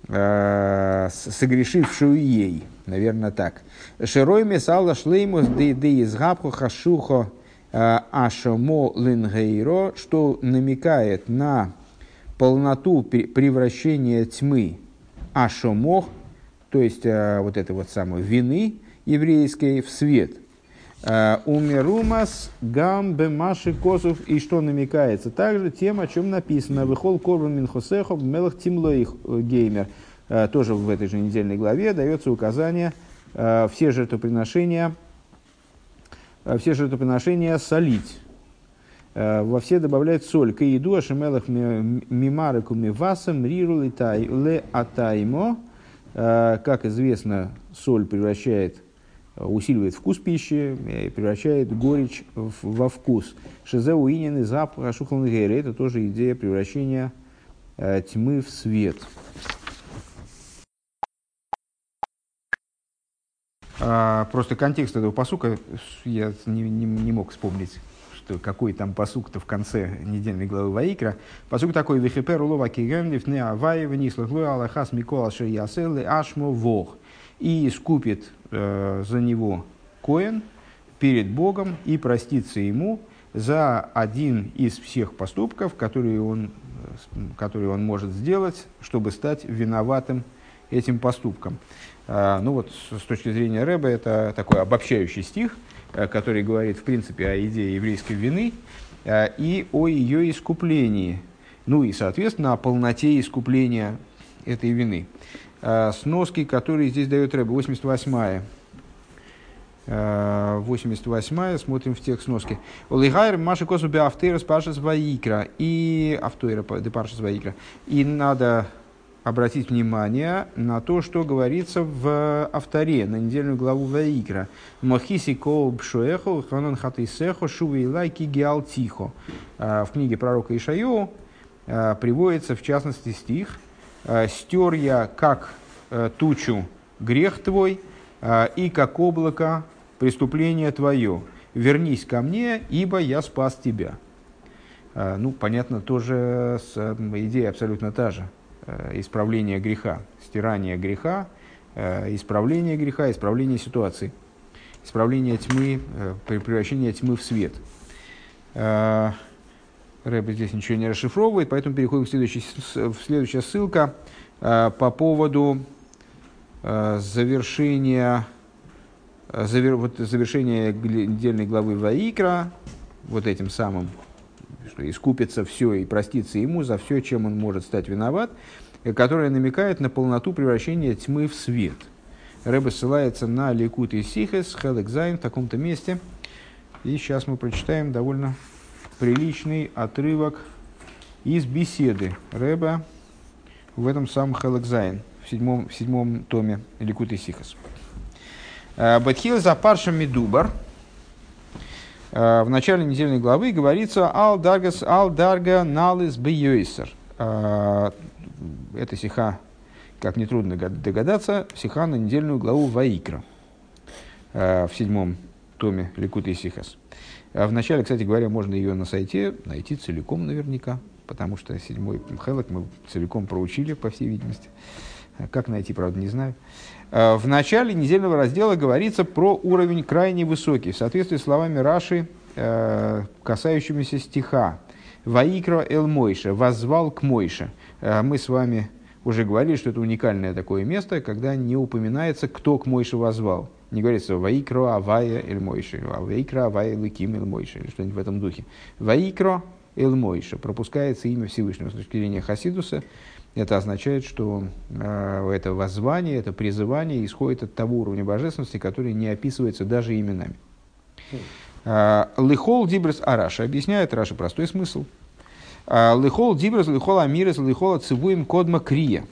согрешившую ей, наверное, так. Широй месала шлеймус де де изгабху хашухо ашамо лингейро, что намекает на полноту превращения тьмы ашомох, то есть э, вот этой вот самой вины еврейской в свет – Э, Умерумас гам бемаши косов, и что намекается также тем, о чем написано. Выхол корбан минхосехо мелах тимлоих э, геймер. Тоже в этой же недельной главе дается указание все жертвоприношения, все жертвоприношения солить. Во все добавляют соль. К еду ашемелах мимарыку мивасам риру ле атаймо. Как известно, соль превращает усиливает вкус пищи превращает горечь во вкус. Шизе уинен и запах ашухлангейра – это тоже идея превращения э, тьмы в свет. А, просто контекст этого посука я не, не, не мог вспомнить что какой там посук-то в конце недельной главы Ваикра. Посук такой, «Вихипер улова кигемлив не аваева нислахлой аллахас микола шеяселы ашмо вох» и искупит э, за него Коэн перед Богом и простится ему за один из всех поступков, которые он, которые он может сделать, чтобы стать виноватым этим поступком. А, ну вот, с точки зрения Рэба, это такой обобщающий стих, э, который говорит, в принципе, о идее еврейской вины э, и о ее искуплении. Ну и, соответственно, о полноте искупления этой вины. Э, сноски, которые здесь дает Рэбе, 88-я. 88 смотрим в текст сноски. Олигайр Маши Косу Беавтейра Спаршас Ваикра. И Автойра Депаршас Ваикра. И надо обратить внимание на то, что говорится в авторе, на недельную главу Ваикра. Мохиси кол бшуэхо, ханан хатисехо, шувейлайки геалтихо. Э, в книге пророка Ишайо э, приводится, в частности, стих – Э, стер я как э, тучу грех твой э, и как облако преступление твое. Вернись ко мне, ибо я спас тебя. Ну, понятно, тоже идея абсолютно та же. Исправление греха, стирание греха, исправление греха, исправление ситуации, исправление тьмы, превращение тьмы в свет. Рэбе здесь ничего не расшифровывает, поэтому переходим к следующей, следующая ссылка э, по поводу э, завершения, э, завер, завершения недельной главы Ваикра, вот этим самым, что искупится все и простится ему за все, чем он может стать виноват, которая намекает на полноту превращения тьмы в свет. Рэбе ссылается на ליקוטי שיחות, חלק זיין в таком-то месте. И сейчас мы прочитаем довольно приличный отрывок из беседы Рэба в этом самом חלק זיין, в седьмом, в седьмом томе ליקוטי שיחות. Э, בתחילת הפרשה מדובר. Э, в начале недельной главы говорится «על דרגת על דרגא נעלית ביותר». Э, это сиха, как нетрудно догадаться, сиха на недельную главу Ваикра в седьмом томе Ликут и Сихас. Вначале, кстати говоря, можно ее на сайте найти целиком наверняка, потому что седьмой Хелок мы целиком проучили, по всей видимости. Как найти, правда, не знаю. А в начале недельного раздела говорится про уровень крайне высокий, в соответствии с словами Раши, э, касающимися стиха. Ваикро эл Мойша, воззвал к Мойше. Э, мы с вами уже говорили, что это уникальное такое место, когда не упоминается, кто к Мойше возвал. Не говорится «Ваикро авая эль мойши», а «Ваикро авая лыким эль мойши» или что-нибудь в этом духе. «Ваикро эль мойши» пропускается имя Всевышнего с точки зрения Хасидуса. Это означает, что э, это воззвание, это призывание исходит от того уровня божественности, который не описывается даже именами. Э, Лихол дибрес араша объясняет Раша простой смысл. А, лихол дибрас, лихол амирас, лихол цивуем кодма крия.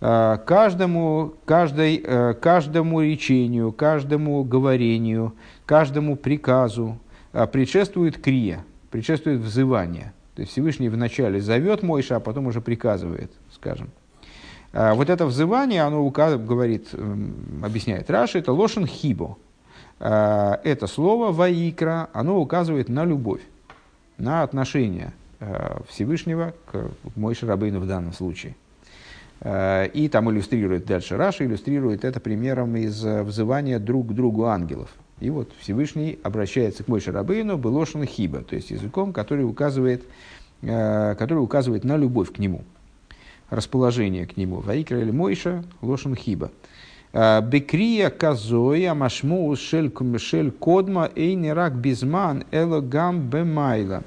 А, каждому, каждой, э, каждому речению, каждому говорению, каждому приказу а, предшествует крия, предшествует взывание. То есть Всевышний вначале зовет Мойша, а потом уже приказывает, скажем. Вот это взывание, оно указывает, говорит, объясняет Раши, это лошен хибо. Это слово ваикра, оно указывает на любовь, на отношения Э, Всевышнего к Мойше Рабейну в данном случае. Э, и там иллюстрирует дальше Раша, иллюстрирует это примером из э, взывания друг к другу ангелов. И вот Всевышний обращается к Мойше Рабейну Белошин Хиба, то есть языком, который указывает, который указывает на любовь к нему, расположение к нему. Ваикра или Мойша Лошин Хиба. Бекрия казоя машму шель кодма эйнерак безман элогам бемайла.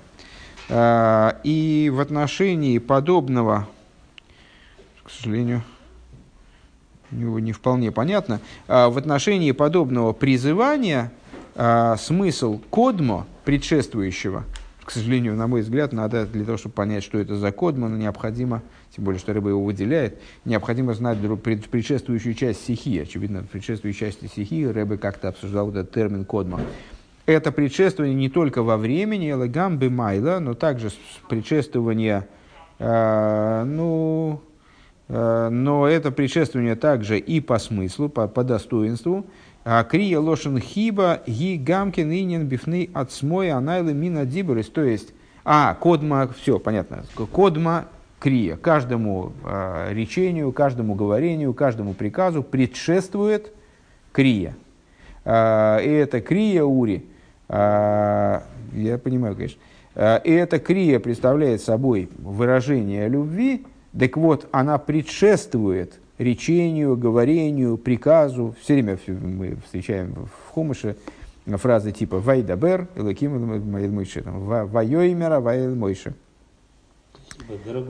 А, и в отношении подобного, к сожалению, не вполне понятно, а, в отношении подобного призывания а, смысл кодмо, предшествующего, к сожалению, на мой взгляд, надо для того, чтобы понять, что это за кодмо, необходимо, тем более, что рыба его выделяет, необходимо знать предшествующую часть стихии. Очевидно, в предшествующей части стихии рыба как-то обсуждал этот термин кодмо это предшествование не только во времени, элегам майла, но также предшествование, э, ну, но это предшествование также и по смыслу, по, по достоинству. А крия лошен хиба ги гамкин инин бифны от смоя анайлы мина диборис. То есть, а, кодма, все, понятно, кодма крия. Каждому э, речению, каждому говорению, каждому приказу предшествует крия. Э, и это крия ури – а, я понимаю, конечно. И эта крия представляет собой выражение любви, так вот, она предшествует речению, говорению, приказу. Все время мы встречаем в Хумыше фразы типа «Вайдабер», «Элаким Мойше», «Вайоймера Ваэль Мойше».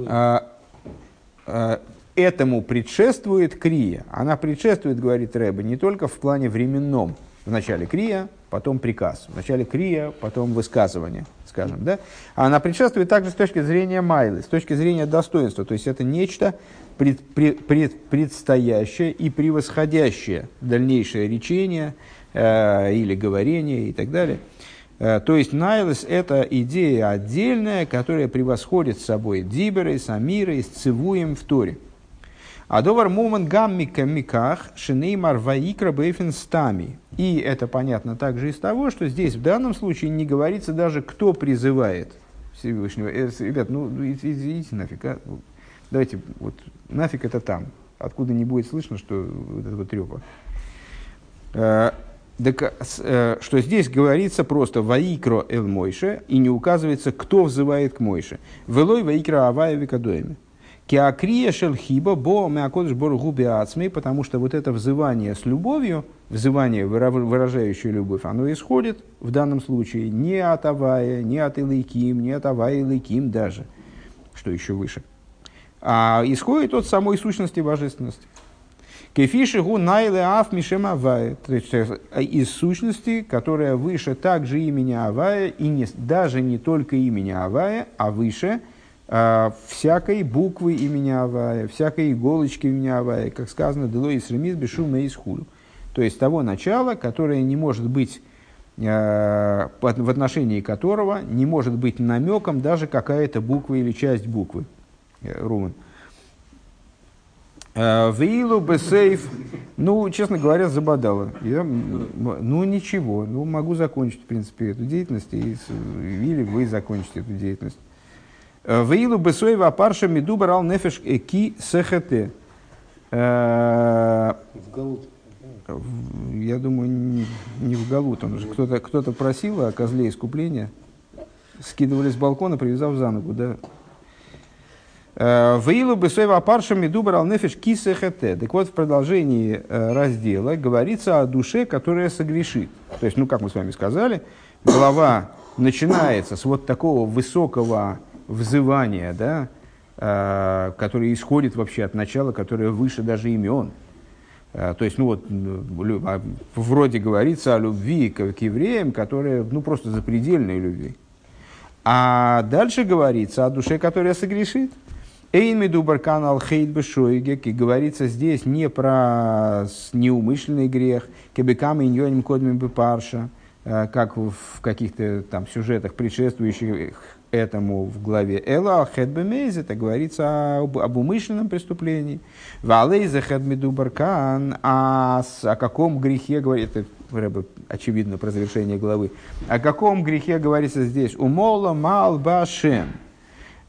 А, этому предшествует крия. Она предшествует, говорит Рэба, не только в плане временном. В начале крия, потом приказ. Вначале крия, потом высказывание, скажем. Да? Она предшествует также с точки зрения майлы, с точки зрения достоинства. То есть это нечто пред, пред, пред, предстоящее и превосходящее дальнейшее речение э, или говорение и так далее. Э, то есть Найлес – это идея отдельная, которая превосходит собой Диберы, Самиры, Цивуем в Торе. А довар муман гаммика миках шинеймар ваикра бейфен стами. И это понятно также из того, что здесь в данном случае не говорится даже, кто призывает Всевышнего. Э, ребят, ну идите нафиг. А? Давайте, вот нафиг это там. Откуда не будет слышно, что вот этого трепа. Э, так, э, что здесь говорится просто «Ваикро эл Мойше» и не указывается, кто взывает к Мойше. «Велой ваикро авая викадоями». Киакрия шельхиба бо мякодыш боргуби ацмей, потому что вот это взывание с любовью, взывание, выражающее любовь, оно исходит в данном случае не от Авая, не от Илайким, не от Авая Илайким даже, что еще выше, а исходит от самой сущности божественности. Кефиши гу найле аф мишем авая. То есть э, из сущности, которая выше также имени Авая, и не, даже не только имени Авая, а выше – всякой буквы имени Авая, всякой иголочки имени Авая, как сказано, «Дело и сремис бешум и исхулю». То есть того начала, которое не может быть, а, в отношении которого не может быть намеком даже какая-то буква или часть буквы. Э, Руман. А, Веилу бесейф, ну, честно говоря, забодало. Я, ну, ничего, ну, могу закончить, в принципе, эту деятельность, и, или вы закончите эту деятельность. Веилу бесоева парша меду барал нефеш ки сехете. Галут. Я думаю, не, не в Галут. Он же кто-то, кто-то просил о козле искупления. Скидывали с балкона, привязав за ногу, да. Веилу бесоева парша меду барал нефеш ки сехете. Так вот, в продолжении раздела говорится о душе, которая согрешит. То есть, ну, как мы с вами сказали, голова начинается с вот такого высокого взывание, да, э, которое исходит вообще от начала, которое выше даже имен. Э, то есть, ну вот, а, вроде говорится о любви к, к евреям, которая, ну, просто запредельной любви. А дальше говорится о душе, которая согрешит. Эйн медубар канал хейт бешойгек, и говорится здесь не про неумышленный грех, кебекам и ньоним кодмим парша, э, как в каких-то там сюжетах, предшествующих этому в главе Эла Хедбемейз, это говорится об, об умышленном преступлении. Валейзе Хедмедубаркан, а о каком грехе говорит, это очевидно, про завершение главы. О каком грехе говорится здесь? Умола мал башем.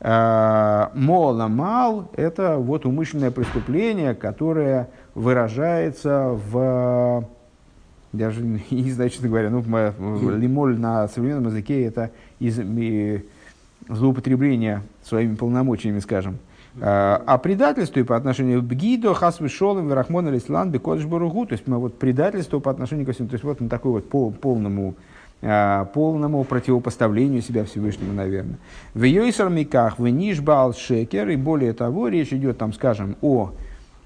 Э, мола мал – это вот умышленное преступление, которое выражается в даже не знаю, честно говоря, ну, лимоль на современном языке это из, злоупотребление своими полномочиями, скажем, а, а предательство по отношению к Бгидо, Хасвы Шолом, Верахмон, Алислан, Бекодж Баругу, то есть мы вот предательство по отношению ко всему, то есть вот на такой вот пол, полному, а, полному противопоставлению себя Всевышнему, наверное. В Йойсар Миках, в Нишбал Шекер, и более того, речь идет там, скажем, о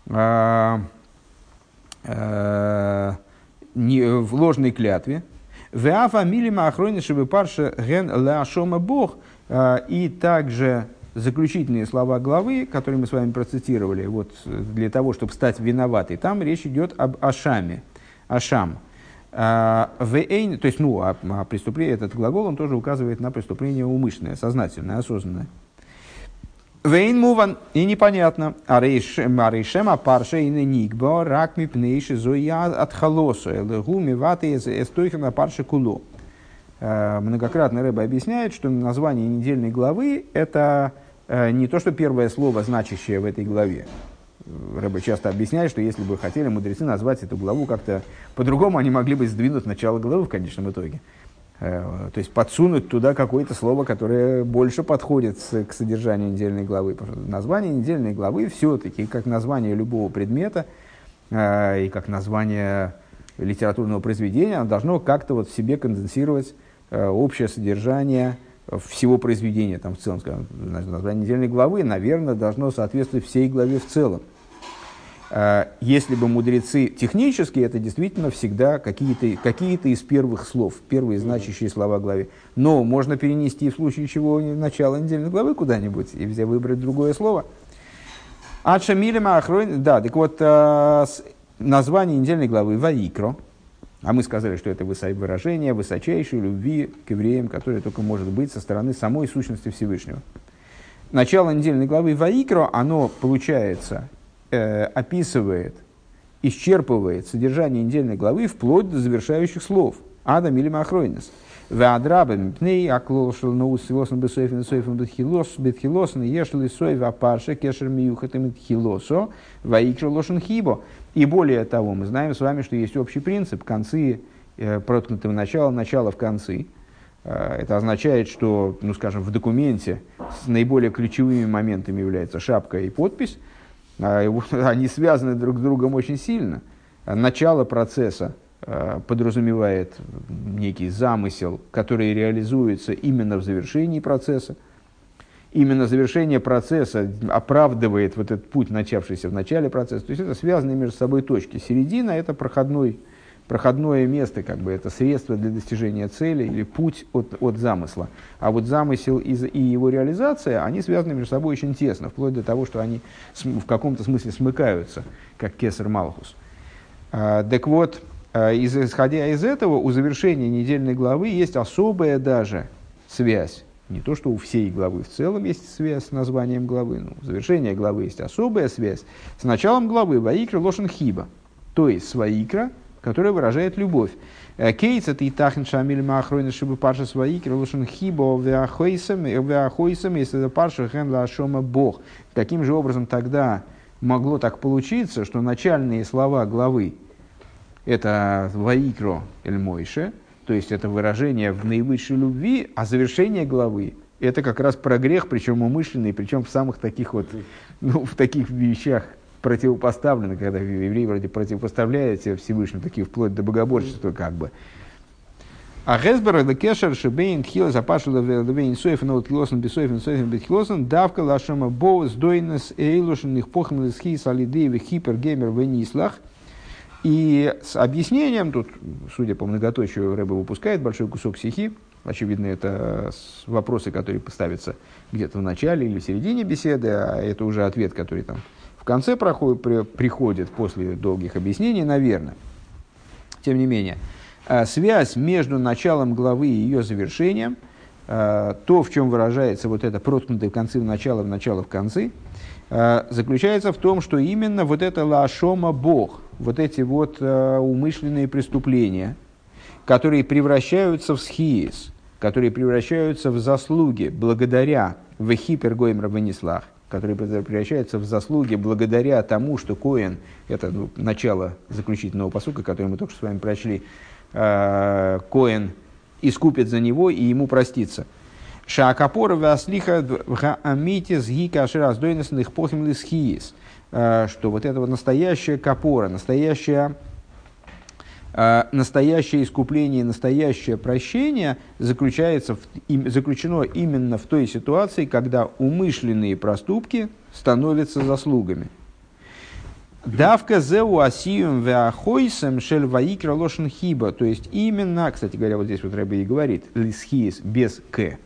а, а, не, в ложной клятве, в Афа Милима Ахрони Шибы Парша Ген Леашома Бог – и также заключительные слова главы, которые мы с вами процитировали, вот для того, чтобы стать виноватой, там речь идет об Ашаме. Ашам. А, Вейн, то есть, ну, а, а преступление, этот глагол, он тоже указывает на преступление умышленное, сознательное, осознанное. Вейн муван, и непонятно. Арейшема парша и никбо рак мипнейши зоя от холосу, элгу миваты эстойхана парша куло. Э, многократно Рэба объясняет, что название недельной главы – это э, не то, что первое слово, значащее в этой главе. Рэба часто объясняет, что если бы хотели мудрецы назвать эту главу как-то по-другому, они могли бы сдвинуть начало главы в конечном итоге. Э, то есть подсунуть туда какое-то слово, которое больше подходит к содержанию недельной главы. Название недельной главы все-таки, как название любого предмета и как название литературного произведения, оно должно как-то вот в себе конденсировать Э, общее содержание всего произведения, там в целом, скажем, название недельной главы, наверное, должно соответствовать всей главе в целом. Э, если бы мудрецы технически, это действительно всегда какие-то какие из первых слов, первые значащие слова главы. Но можно перенести в случае чего начало недельной главы куда-нибудь и взять выбрать другое слово. Ачамилема Ахройн, да, так вот, э, название недельной главы Ваикро, а мы сказали, что это выражение высочайшей любви к евреям, которое только может быть со стороны самой сущности Всевышнего. Начало недельной главы Ваикро, оно, получается, э, описывает, исчерпывает содержание недельной главы вплоть до завершающих слов. Адам или Махройнес. Веадрабам пней аклол шелноус силосан бесоефин соефин бетхилос бетхилосан ешли соев апарша кешер миюхатам бетхилосо ваикро лошен хибо. И более того, мы знаем с вами, что есть общий принцип, концы э, проткнутого начала, начало в концы. Э, это означает, что, ну, скажем, в документе с наиболее ключевыми моментами является шапка и подпись. Э, *laughs* они связаны друг с другом очень сильно. Начало процесса э, подразумевает некий замысел, который реализуется именно в завершении процесса именно завершение процесса оправдывает вот этот путь, начавшийся в начале процесса. То есть это связанные между собой точки. Середина – это проходной, проходное место, как бы это средство для достижения цели или путь от, от замысла. А вот замысел и, и его реализация, они связаны между собой очень тесно, вплоть до того, что они в каком-то смысле смыкаются, как кесар Малхус. А, так вот, а, исходя из этого, у завершения недельной главы есть особая даже связь не то, что у всей главы в целом есть связь с названием главы, но в завершении главы есть особая связь с началом главы Ваикра Лошен Хиба, то есть с которая выражает любовь. Э, Кейц это и тахин шамиль махройна шибы парша сваикра лошен хибо веахойсам, если это парша хэн лашома бог. Каким же образом тогда могло так получиться, что начальные слова главы это Ваикро Эль Мойше – то есть это выражение в наивысшей любви, а завершение главы – это как раз про грех, причем умышленный, причем в самых таких вот, ну, в таких вещах противопоставлено, когда евреи вроде противопоставляют Всевышнему, такие вплоть до богоборчества как бы. А Гесбер это кешер шебейн тхила запашила вейн соефен от хилосен бесоефен соефен бетхилосен давка лашема боус дойнес эйлушен их похмел из хис алидеевы хипер геймер венислах. И с объяснением, тут, судя по многоточию, Рэба выпускает большой кусок стихи, очевидно, это вопросы, которые поставятся где-то в начале или в середине беседы, а это уже ответ, который там в конце проходит, при, приходит после долгих объяснений, наверное. Тем не менее, а, связь между началом главы и ее завершением, а, то, в чем выражается вот это проткнутое в конце в начало, в начало в конце, а, заключается в том, что именно вот это лашома Бог, вот эти вот умышленные преступления, которые превращаются в схиес, которые превращаются в заслуги благодаря в хипергоимра вынеслах, которые превращаются в заслуги благодаря тому, что Коин, это ну, начало заключительного посука, который мы только что с вами прочли, э, Коин искупит за него и ему простится. Шаакапора васлиха в амите сгика ашираздойнесных похим лисхиис. Э, что вот это вот настоящая капора, настоящая а, настоящее искупление, настоящее прощение заключается в, им, заключено именно в той ситуации, когда умышленные проступки становятся заслугами. Давка зеу асиум веахойсем шель ваикра лошен хиба. То есть именно, кстати говоря, вот здесь вот Рэбби и говорит, лисхиес без к,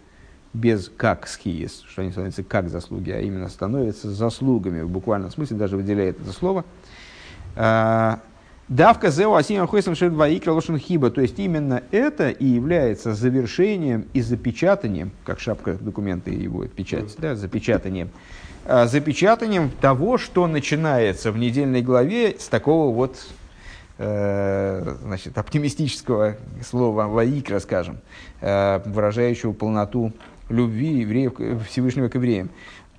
без как схиес, что они становятся как заслуги, а именно становятся заслугами в буквальном смысле, даже выделяет это слово. А, Давка зеу асима хойсом шельдваикра лошен хиба. То есть именно это и является завершением и запечатанием, как шапка документа и будет печать, да, запечатанием, а, запечатанием того, что начинается в недельной главе с такого вот э, значит, оптимистического слова «ваикра», скажем, э, выражающего полноту любви евреев, Всевышнего к евреям.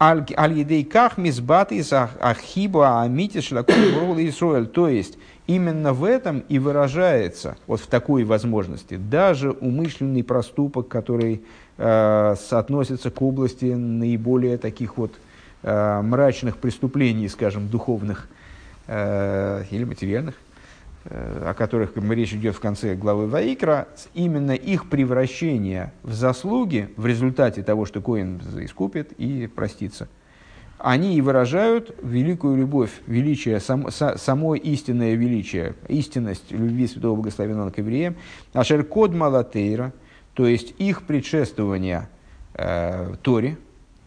Аль-Едей Ках Мизбатис Ахиба Амитис Шлакун Исруэль. То есть, именно в этом и выражается, вот в такой возможности, даже умышленный проступок, который э, соотносится к области наиболее таких вот э, мрачных преступлений, скажем, духовных э, или материальных, о которых речь идет в конце главы Ваикра, именно их превращение в заслуги в результате того, что Коин искупит и простится – они и выражают великую любовь, величие, сам, са, само истинное величие, истинность любви Святого Благословенного к евреям, ашер код малатейра, то есть их предшествование э, Торе,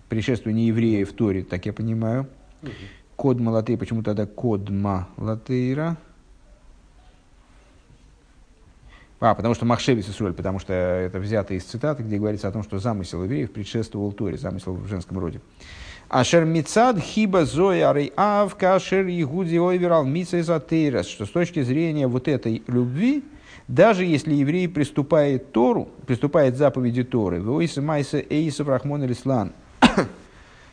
предшествование евреев в Торе, так я понимаю. Код малатейра, почему тогда код малатейра? А, потому что Махшевис Исроль, потому что это взято из цитаты, где говорится о том, что замысел евреев предшествовал Торе, замысел в женском роде. Ашер мицад хиба зоя ав кашер игуди ойверал мицезатерас, что с точки зрения вот этой любви, даже если еврей приступает Тору, приступает заповеди Торы, войса майса эйсов рахмон Ислан,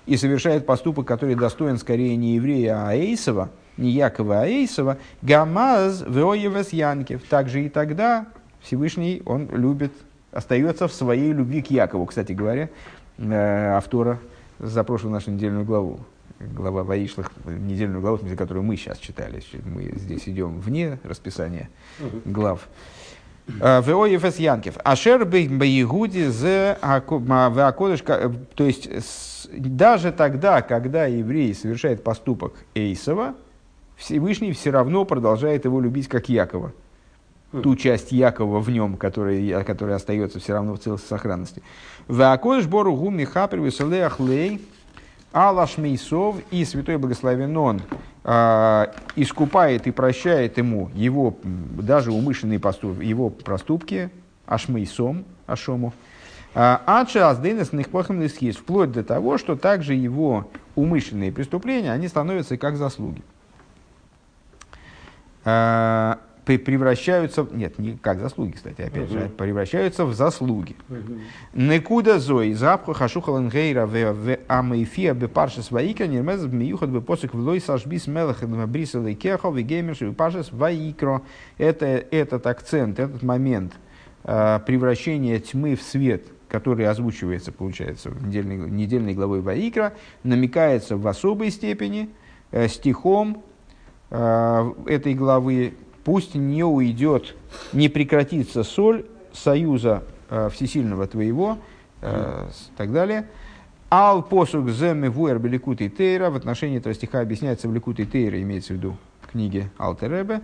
и совершает поступок, который достоин скорее не еврея, а Эйсова, не Якова, а Эйсова, гамаз веоевес янкев. Также и тогда Всевышний, он любит, остается в своей любви к Якову, кстати говоря, э, автора за прошлую нашу недельную главу. Глава Ваишлах, недельную главу, которую мы сейчас читали. Мы здесь идем вне расписания глав. А, Веоефес Янкев. Ашер Баигуди за Веакодыш, то есть даже тогда, когда еврей совершает поступок Эйсова, Всевышний все равно продолжает его любить как Якова. Ту часть Якова в нем, которая, которая остается все равно в целости сохранности. Веакодыш Бору Гуми Хапер Лей Алаш Мейсов и Святой Благословен Он э, искупает и прощает ему его даже умышленные поступки, его проступки, Ашмейсом, Ашому, Адша Аздейнес Нихпахам вплоть до того, что также его умышленные преступления, они становятся как заслуги превращаются, нет, не как заслуги, кстати, опять же, превращаются в заслуги. Некуда зои, запха хашухалан гейра в амейфия бепаршес ваикра, нермез миюхат бепосик влой сашбис мелах бриса лейкехо, вегеймерш бепаршес ваикро. Это этот акцент, этот момент превращения тьмы в свет, который озвучивается, получается, в недельной, недельной главой Ваикра, намекается в особой степени э, стихом э, этой главы пусть не уйдет, не прекратится соль союза э, всесильного твоего, э, и так далее. Ал посук земе вуэр беликут и тейра. В отношении этого стиха объясняется в ликут тейра, имеется в виду в книге Алтеребе.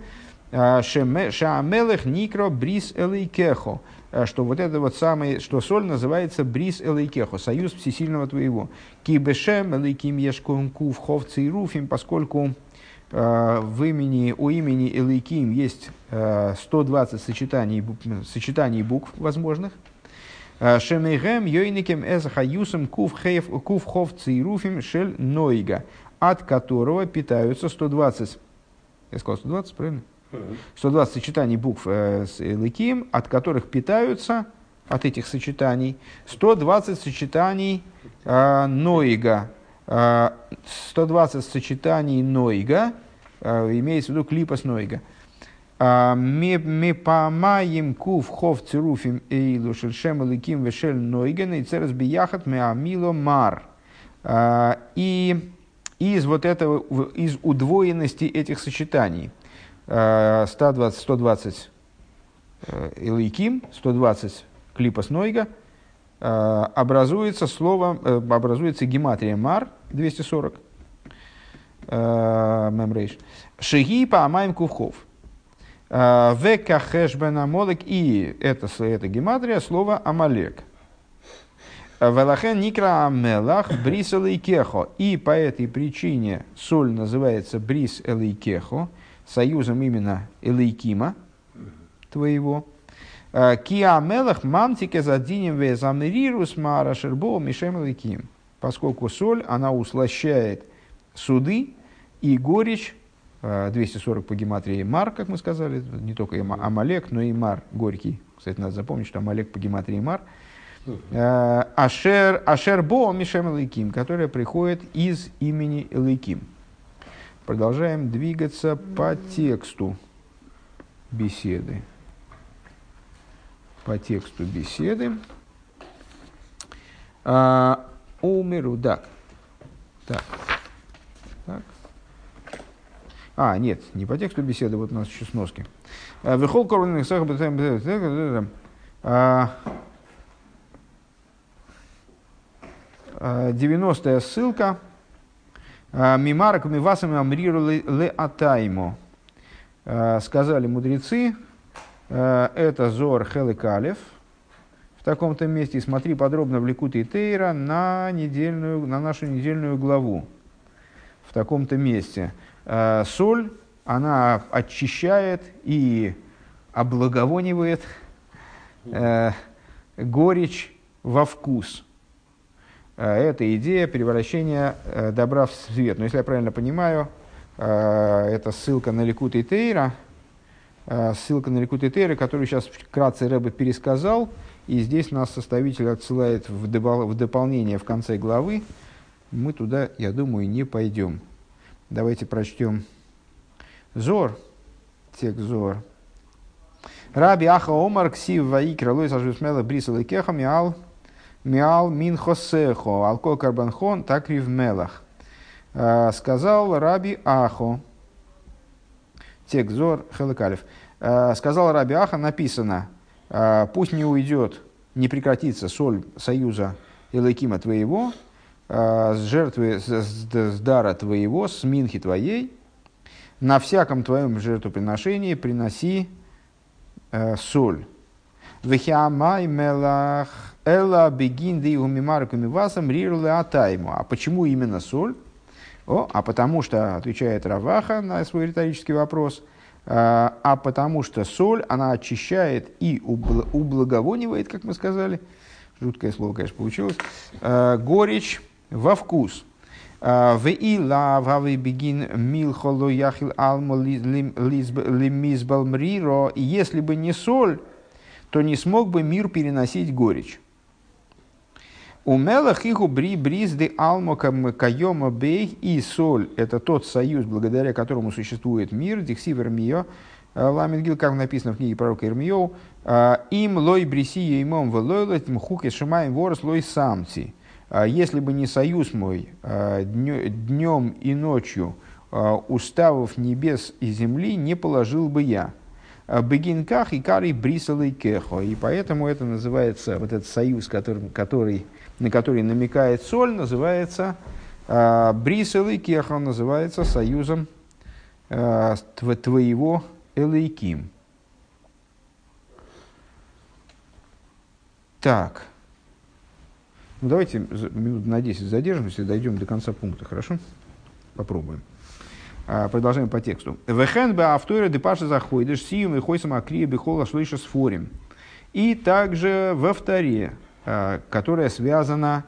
шеме- Шаамелех никро брис элейкехо. А, Что вот это вот самое, что соль называется брис элейкехо, союз всесильного твоего. Кибешем элейким ешкум кув хов цируфим, поскольку а, в имени, у имени Элейким есть а, 120 сочетаний, сочетаний букв возможных. А, Шемейгем йойникем эзахаюсом кув хов цируфим шель нойга, от которого питаются 120, я сказал 120, правильно? 120 сочетаний букв э, с Элыким, от которых питаются, от этих сочетаний, 120 сочетаний э, Ноига. Э, 120 сочетаний Ноига, э, имеется в виду клипа с Ноига. А, Мепамаем кув хов цируфим эйлу шельшем элыким вешель Нойген и церес бияхат меамило мар. А, И из вот этого, из удвоенности этих сочетаний, э, 120, 120 э, Элейким, 120 Клипас Нойга, образуется слово, э, образуется гематрия Мар, 240, э, Мемрейш, Шеги по Амаем Кувхов. Э, Века Хэшбен Амолек, и это, это гематрия слова Амалек. Велахен Никра Амелах Брис Элейкехо. И по этой причине соль называется Брис Элейкехо, союзом именно Элейкима твоего. Э, Ки Амелах Мамтике Задинем Везамерирус Мара Шербо Мишем Элейким. Поскольку соль, она услощает суды и горечь, э, 240 по гематрии Мар, как мы сказали, не только Амалек, но и Мар горький. Кстати, надо запомнить, что Амалек по гематрии Мар. Э, Ашер, Ашер Бо Мишем Элейким, которая приходит из имени Элейким. Продолжаем двигаться по тексту беседы. По тексту беседы. А, Умеру, так. Так. Так. А, нет, не по тексту беседы, вот у нас еще сноски. А, Вехол коронных сах а, 90-я ссылка. А, Мимарок мивасами амриру ле атаймо. А, Сказали мудрецы, а, это Зор Хеликалев. В таком-то месте смотри подробно в Ликуте Тейра на, недельную, на нашу недельную главу. В таком-то месте. Соль, она очищает и облаговонивает э, горечь во вкус. Э, Это идея превращения э, добра в свет. Но если я правильно понимаю, э, это ссылка на Ликут и Тейра, ссылка на Ликут и Тейра, которую сейчас вкратце Рэбе пересказал, и здесь нас составитель отсылает в, добав- в дополнение в конце главы. Мы туда, я думаю, не пойдем. Давайте прочтем Зор, текст Зор. Раби Аха Омар Ксив Ваикра Лойс Ажусмела Брисал и Кеха Миал Миал Мин Хосехо Алко Карбанхон Такрив Мелах. Э, Сказал Раби Ахо, текст Зор Хелекалев. Э, Сказал Раби Аха, написано, э, пусть не уйдет, не прекратится соль союза Элакима твоего, с жертвы, с, дара твоего, с минхи твоей, на всяком твоем жертвоприношении приноси соль. Вехиамай мелах эла бегин ди умимарками васам рирле атайму. А почему именно соль? О, а потому что, отвечает Раваха на свой риторический вопрос, э, а потому что соль, она очищает и убл- ублаговонивает, как мы сказали, жуткое слово, конечно, получилось, э, горечь во вкус. Э, В ила вавы бегин милхоло яхил алмо лимизбал мриро. И если бы не соль, то не смог бы мир переносить горечь. У мелах иху бри бризды алмо кайома бей и соль. Это тот союз, благодаря которому существует мир. Диксив Ирмио. Ламингил, как написано в книге пророка Ирмио. Им лой бриси еймом велойлет мхуке шимаем ворос лой самци. А Если бы не союз мой днем и ночью уставов небес и земли, не положил бы я. Бегинках и кари брисал и кехо. И поэтому это называется, вот этот союз, который, который, на который намекает соль, называется а, брисал и кехо, называется союзом а, тв- твоего элейким. Так. Ну, давайте минут на 10 задержимся и дойдем до конца пункта, хорошо? Попробуем. А, продолжаем по тексту. Вехен бы автора депаша заходишь, сиюм и хойсам акрия бихола слыша с форем. И также во вторе, а, которая связана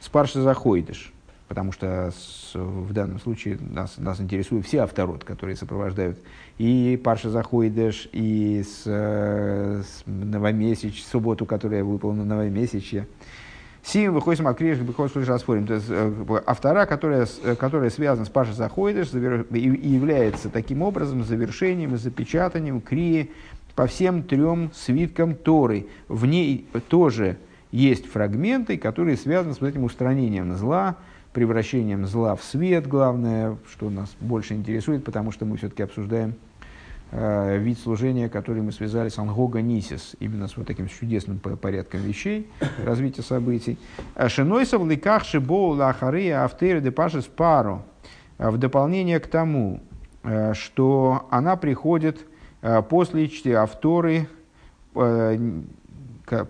с парша заходишь. Потому что с, в данном случае нас, нас интересуют все авторот, которые сопровождают и Парша Заходиш, и с, с новомесяч, субботу, которая выполнена новомесячье. Сим выходим от Криш, выходит слышь распорим. То есть э, автора, которая, которая связана с Паша Заходиш, и является таким образом завершением и запечатанием Крии по всем трем свиткам Торы. В ней тоже есть фрагменты, которые связаны с этим устранением зла, превращением зла в свет, главное, что нас больше интересует, потому что мы все-таки обсуждаем Э, вид служения, который мы связали с Ангога Нисис, именно с вот таким чудесным порядком вещей, *coughs* развития событий. «Э, Шинойсов ликах шибоу лахария автеры де пашис пару. Э, в дополнение к тому, что она приходит после чтения авторы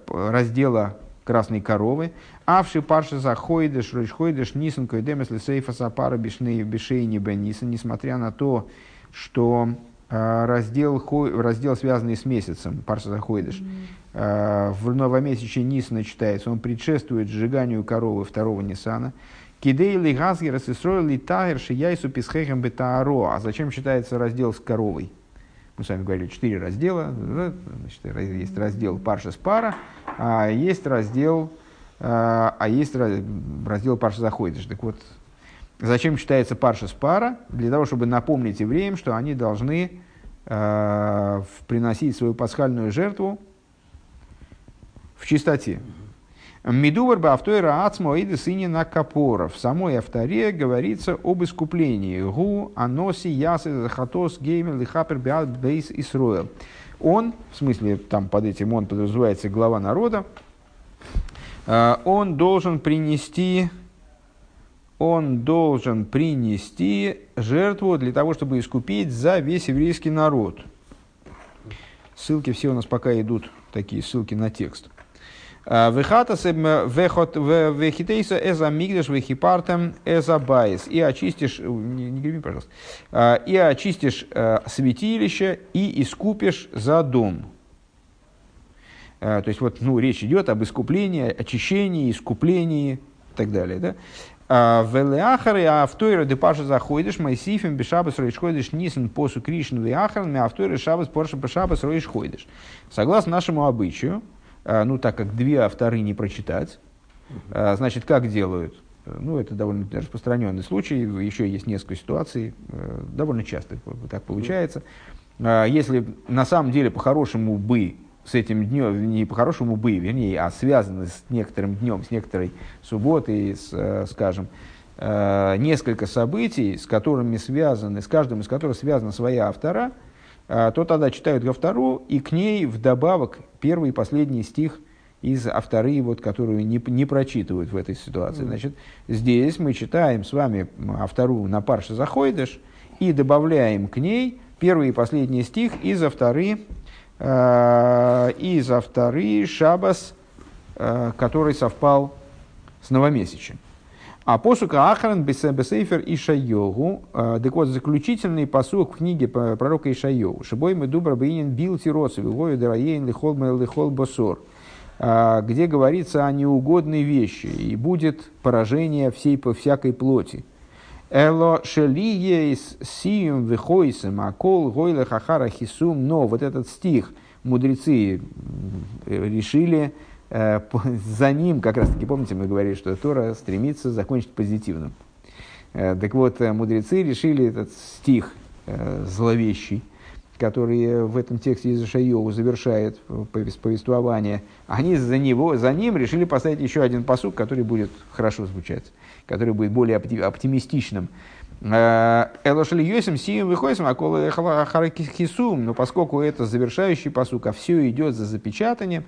раздела красной коровы, авши парши заходишь, ройшходишь, нисан койдемес лисейфа сапара бишней бишейни бениса, несмотря на то, что а, раздел, раздел, связанный с месяцем, Парса Заходыш. Mm-hmm. В новомесяче Нисана читается, он предшествует сжиганию коровы второго Нисана. Кидей ли газгер сесрой ли тагер шияйсу писхехем бетааро. А зачем читается раздел с коровой? Мы с вами говорили, четыре раздела. Значит, есть раздел Парша с пара, а есть раздел, а, а есть раздел Парша заходишь. Так вот, Зачем читается парша с пара? Для того, чтобы напомнить евреям, что они должны э, приносить свою пасхальную жертву в чистоте. Медувар баавтойра ацмо иды сыне на капора. В самой авторе говорится об искуплении. Гу аноси ясы захатос геймер лихапер бейс исроэл. Он, в смысле там под этим он подразумевается глава народа, э, он должен принести он должен принести жертву для того, чтобы искупить за весь еврейский народ. Ссылки все у нас пока идут, такие ссылки на текст. А, וחטאת את המקדש וכפרתם את הבית. И очистишь, не, не греби, пожалуйста, а, и очистишь э, святилище и искупишь за дом. А, то есть вот, ну, речь идет об искуплении, очищении, искуплении и так далее. Да? А, ולאחרי ההפטורה דפרשת החודש, מוסיפים בשבת ראש חודש ניסן פסוק ראשון ואחרון, הפטורה שבת פרשה בשבת ראש חודש. Согласно нашему обычаю, а, ну так как две авторы не прочитать, а, значит, как делают? Ну, это довольно распространенный случай, еще есть несколько ситуаций, э, довольно часто так получается. Если на самом деле по-хорошему бы с этим днем, не по-хорошему бы, вернее, а связаны с некоторым днем, с некоторой субботой, с, э, скажем, э, несколько событий, с которыми связаны, с каждым из которых связана своя автора, то тогда читают автору, и к ней вдобавок первый и последний стих из авторы, вот, которую не, не прочитывают в этой ситуации. Значит, здесь мы читаем с вами автору на парше заходишь и добавляем к ней первый и последний стих из авторы Э, и за вторые Шабас, э, который совпал с новомесячем. А посука Ахран Бесейфер и Шайогу, э, так вот, заключительный посук в книге пророка Ишайогу. Шибой мы дубра бейнин бил тироцев, вою драейн лихол лихол босор, где говорится о неугодной вещи, и будет поражение всей, по всякой плоти. Эло шелиес сиюм вихойсем, акол гойла хахара хисум. Но вот этот стих мудрецы решили за ним, как раз таки, помните, мы говорили, что Тора стремится закончить позитивным. Э, так вот, э, мудрецы решили этот стих зловещий, который в этом тексте из Шайову завершает повествование, они за, него, за ним решили поставить еще один посук, который будет хорошо звучать который будет более оптимистичным. Э, Элошели Йосим Сием выходим, а кола Харакисум, но поскольку это завершающий посук, а все идет за запечатанием,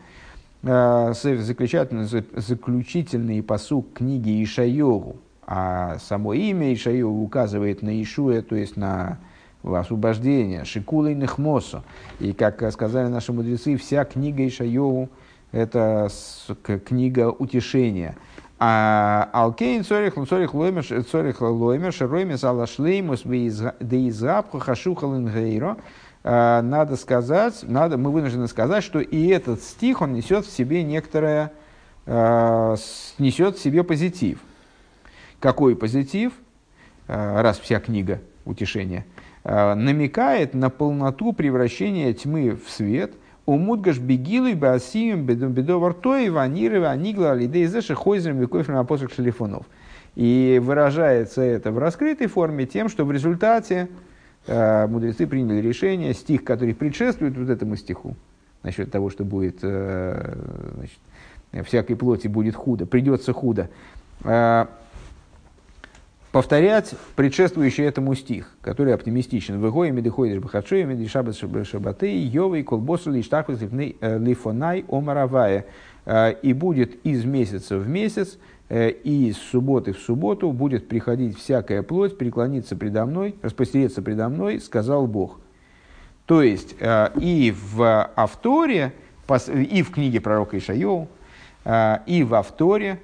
э, заключительный, заключительный посук книги Ишайогу, а само имя Ишайогу указывает на Ишуя, то есть на освобождение, шикула и нехмосо. И, как сказали наши мудрецы, вся книга Ишайову – это книга утешения. А Алкейн цорих цорих лоймер цорих лоймер шероймес алашлеймус деизгабху хашухалин гейро. Надо сказать, надо, мы вынуждены сказать, что и этот стих, он несет в себе некоторое, несет в себе позитив. Какой позитив? Раз вся книга утешения – Э, намекает на полноту превращения тьмы в свет. У мудгаш бегилу и баасием бедовар той ваниры анигла алидей зэша хойзером векофрем апостол шелефонов. И выражается это в раскрытой форме тем, что в результате э, мудрецы приняли решение, стих, который предшествует вот этому стиху, насчет того, что будет, э, значит, всякой плоти будет худо, придется худо, э, повторять предшествующий этому стих, который оптимистичен. «Вегои медиходишь бахачуя медишабас шабаты йовы колбосу лиштахвас э, лифонай омаравая». Э, «И будет из месяца в месяц, э, и из субботы в субботу будет приходить всякая плоть, преклониться предо мной, распостереться предо мной, сказал Бог». То есть и в авторе, и в книге пророка Ишайоу, и в авторе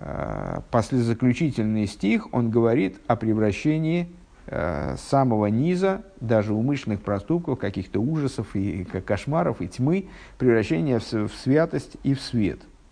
Э, послезаключительный стих, он говорит о превращении э, самого низа, даже умышленных проступков, каких-то ужасов и кошмаров и тьмы, превращения в, в святость и в свет –